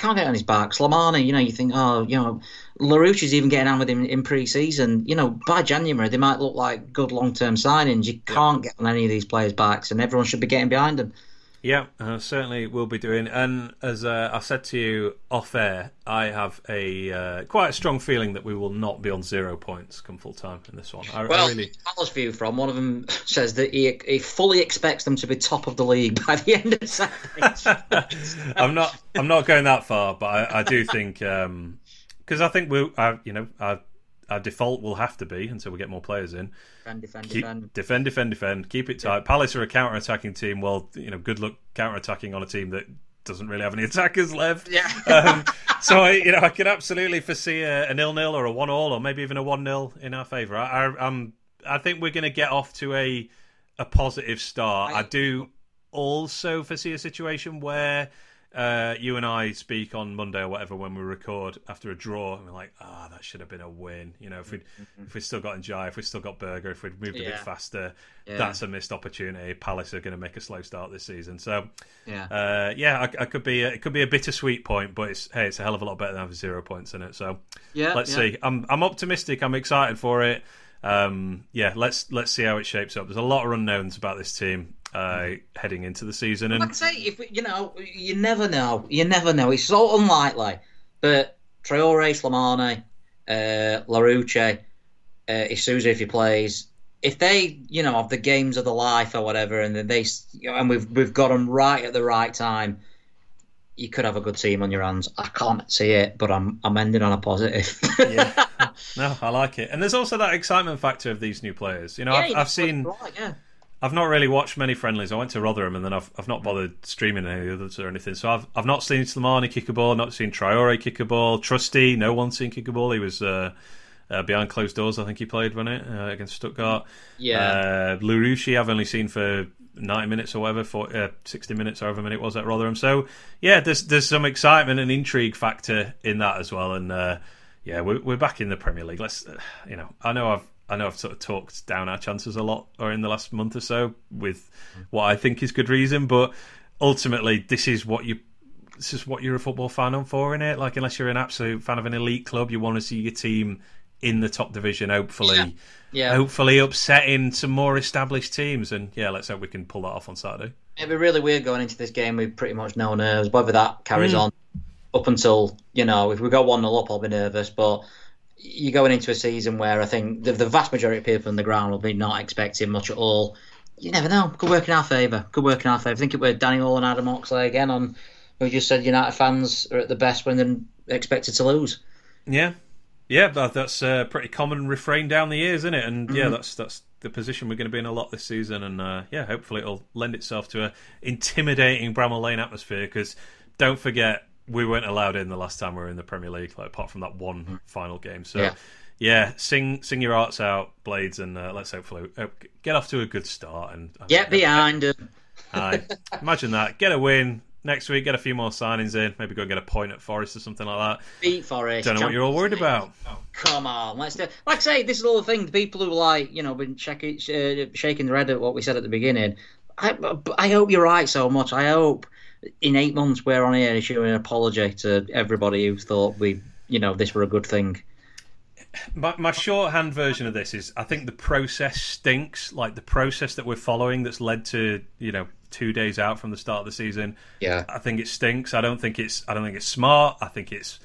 can't get on his back. Slimani, you know, you think, oh, you know, Larouci is even getting on with him in pre-season. You know, by January they might look like good long-term signings. You can't get on any of these players' backs, and everyone should be getting behind them. Yeah, uh, certainly will be doing. And as uh, I said to you off air, I have a uh, quite a strong feeling that we will not be on zero points come full time in this one. I, well, I really... View from one of them [laughs] says that he, he fully expects them to be top of the league by the end of Saturday. [laughs] I'm not. I'm not going that far, but I, I do think because um, I think we, will you know, our, our default will have to be until we get more players in Defend, defend, Keep, defend. Defend, defend, defend. Keep it tight. Yeah. Palace are a counter attacking team. Well, you know, good luck counter attacking on a team that doesn't really have any [laughs] attackers left. Yeah. [laughs] um, so I, you know, I could absolutely foresee a, a nil nil or a one all or maybe even a one 0 in our favour. I, I, am I think we're going to get off to a a positive start. I, I do also foresee a situation where uh, you and I speak on Monday or whatever when we record after a draw, and we're like, ah, oh, that should have been a win. You know, if we mm-hmm. if we still got Ndiaye, if we still got Berge, if we'd moved yeah. a bit faster, yeah. that's a missed opportunity. Palace are going to make a slow start this season, so yeah, uh, yeah, I, I, could be a, it could be a bittersweet point, but it's hey, it's a hell of a lot better than having zero points in it. So yeah, let's yeah. see. I'm I'm optimistic. I'm excited for it. Um, yeah, let's let's see how it shapes up. There's a lot of unknowns about this team uh, heading into the season. And like I say, if you know, you never know. You never know. It's so unlikely. But Traore, Slimani, uh, Larouci, uh, Isuzu if he plays, if they, you know, have the games of the life or whatever, and then they, and we've we've got them right at the right time, you could have a good team on your hands. I can't see it, but I'm I'm ending on a positive. yeah, [laughs] no, I like it. And there's also that excitement factor of these new players. You know, yeah, I've, I've seen. Right, yeah I've not really watched many friendlies. I went to Rotherham and then I've I've not bothered streaming any others or anything. So I've I've not seen Slimani kick a ball, not seen Traore kick a ball. Trusty, no one's seen kick a ball. He was uh, uh, behind closed doors. I think he played when it uh, against Stuttgart. Yeah, uh, Larouci I've only seen for ninety minutes or whatever, for uh, sixty minutes, or however many it was at Rotherham. So yeah, there's there's some excitement and intrigue factor in that as well. And uh, yeah, we're we're back in the Premier League. Let's uh, you know, I know I've I know I've sort of talked down our chances a lot, or in the last month or so, with what I think is good reason. But ultimately, this is what you this is what you're a football fan on for, in it. Like, unless you're an absolute fan of an elite club, you want to see your team in the top division. Hopefully, yeah. yeah. hopefully upsetting some more established teams. And yeah, let's hope we can pull that off on Saturday. It'd be really weird going into this game with pretty much no nerves. Whether that carries mm. on up until you know, if we go one 0 up, I'll be nervous, but you're going into a season where I think the, the vast majority of people on the ground will be not expecting much at all. You never know. Could work in our favour. Could work in our favour. I think it was Daniel and Adam Oxley again on who just said United fans are at the best when they're expected to lose. Yeah, yeah, that, that's a pretty common refrain down the years, isn't it? And mm-hmm. yeah, that's that's the position we're going to be in a lot this season. And uh, yeah, hopefully it'll lend itself to a intimidating Bramall Lane atmosphere. Because don't forget, we weren't allowed in the last time we were in the Premier League, like, apart from that one mm. final game. So, yeah. yeah, sing sing your hearts out, Blades, and uh, let's hopefully uh, get off to a good start and get behind them. Aye, imagine that. Get a win next week. Get a few more signings in. Maybe go and get a point at Forest or something like that. Beat Forest. Don't know what you're all worried about. Come on, let's do. Like I say, this is all the thing. The people who like you know been checking, uh, shaking their head at what we said at the beginning. I I hope you're right so much. I hope in eight months we're on here issuing an apology to everybody who thought we you know this were a good thing. My, my shorthand version of this is I think the process stinks. Like the process that we're following that's led to you know two days out from the start of the season. Yeah, I think it stinks. I don't think it's I don't think it's smart. I think it's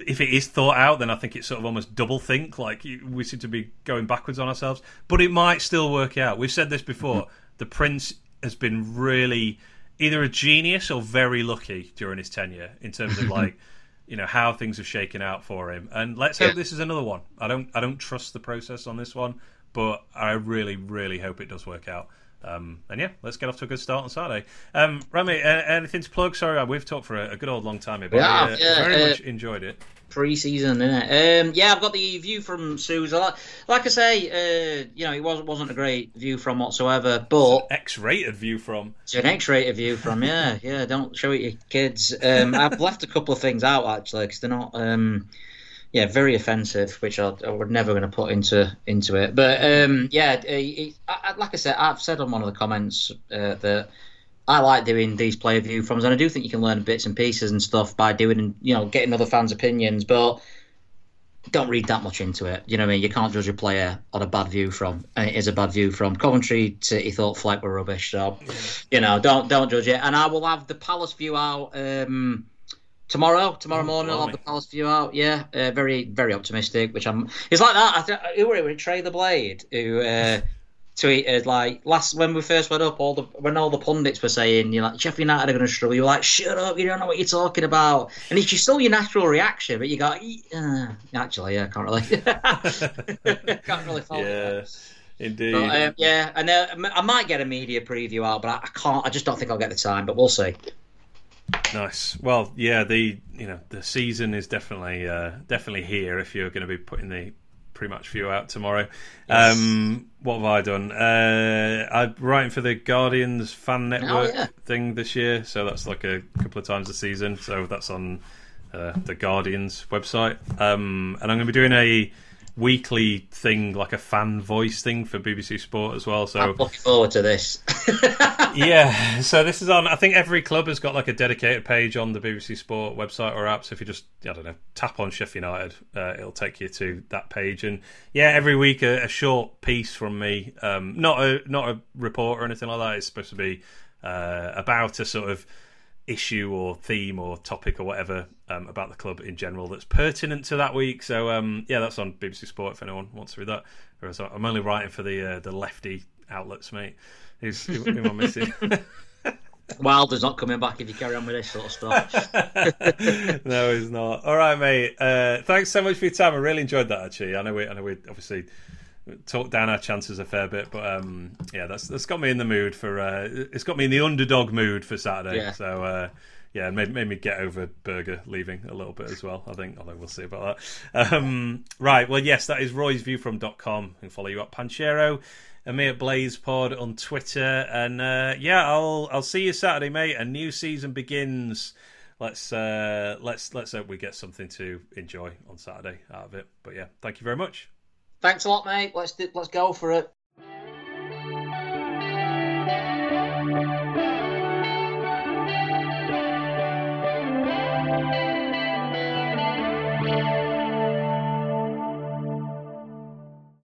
if it is thought out, then I think it's sort of almost double think. Like we seem to be going backwards on ourselves, but it might still work out. We've said this before. Mm-hmm. The Prince has been really either a genius or very lucky during his tenure in terms of like [laughs] you know how things have shaken out for him. And let's hope yeah. this is another one. I don't I don't trust the process on this one, but I really really hope it does work out. Um, and yeah, let's get off to a good start on Saturday. Um, Remy, anything to plug? Sorry, we've talked for a, a good old long time here, but yeah, I uh, yeah, very uh, much enjoyed it pre-season, isn't it? Um, yeah, I've got the view from Souza. Like, like I say, uh, you know, it wasn't wasn't a great view from whatsoever, but X-rated view from. It's an X-rated view from. Yeah, yeah. Don't show it your kids. Um, [laughs] I've left a couple of things out actually because they're not. Um, yeah, very offensive, which I, I would never going to put into into it. But um, yeah, it, it, I, like I said, I've said on one of the comments uh, that I like doing these player view froms, and I do think you can learn bits and pieces and stuff by doing, you know, getting other fans' opinions. But don't read that much into it. You know what I mean? You can't judge a player on a bad view from, and it is a bad view from Coventry. He thought Fleck were rubbish, so you know, don't don't judge it. And I will have the Palace view out um, tomorrow. Tomorrow oh, morning, I'll have the Palace view out. Yeah, uh, very very optimistic. Which I'm. It's like that. I th- who were it? Trey the Blade, who. Uh, tweeted like last when we first went up, all the when all the pundits were saying, you know, like Sheffield United are going to struggle. You're like, shut up, you don't know what you're talking about. And it's just still your natural reaction, but you go, uh, actually, yeah, can't really, [laughs] can't really follow. Yeah. Indeed. But, um, yeah, and uh, I might get a media preview out, but I, I can't. I just don't think I'll get the time. But we'll see. Nice. Well, yeah, the you know the season is definitely uh, definitely here. If you're going to be putting the pretty much for you out tomorrow. Yes. Um, what have I done? Uh, I'm writing for the Guardians fan oh, network oh, yeah. thing this year, so that's like a couple of times a season. So that's on uh, the Guardians website, um, and I'm going to be doing a weekly thing, like a fan voice thing for BBC Sport as well. So I'm looking forward to this. [laughs] yeah, so this is on. I think every club has got like a dedicated page on the BBC Sport website or app. So if you just, I don't know, tap on Sheffield United, uh, it'll take you to that page. And yeah, every week a, a short piece from me. Um, not a not a report or anything like that. It's supposed to be uh, about a sort of issue or theme or topic or whatever um, about the club in general that's pertinent to that week. So um, yeah, that's on BBC Sport if anyone wants to read that. I'm only writing for the uh, the lefty outlets, mate. Who's who, who am I missing? [laughs] Wilder's not coming back if you carry on with this sort of stuff. [laughs] no, he's not. All right, mate. Uh, thanks so much for your time. I really enjoyed that. Actually, I know we, I know we obviously talked down our chances a fair bit, but um, yeah, that's that's got me in the mood for. Uh, it's got me in the underdog mood for Saturday. Yeah. So uh, yeah, made, made me get over Berge leaving a little bit as well. I think, although we'll see about that. Um, right, well, yes, that is Roy's View from .com. And follow you at Panchero and me at Blaze Pod on Twitter. And uh, yeah, I'll I'll see you Saturday, mate. A new season begins. Let's uh, let's let's hope we get something to enjoy on Saturday out of it. But yeah, thank you very much. Thanks a lot, mate. Let's do, let's go for it.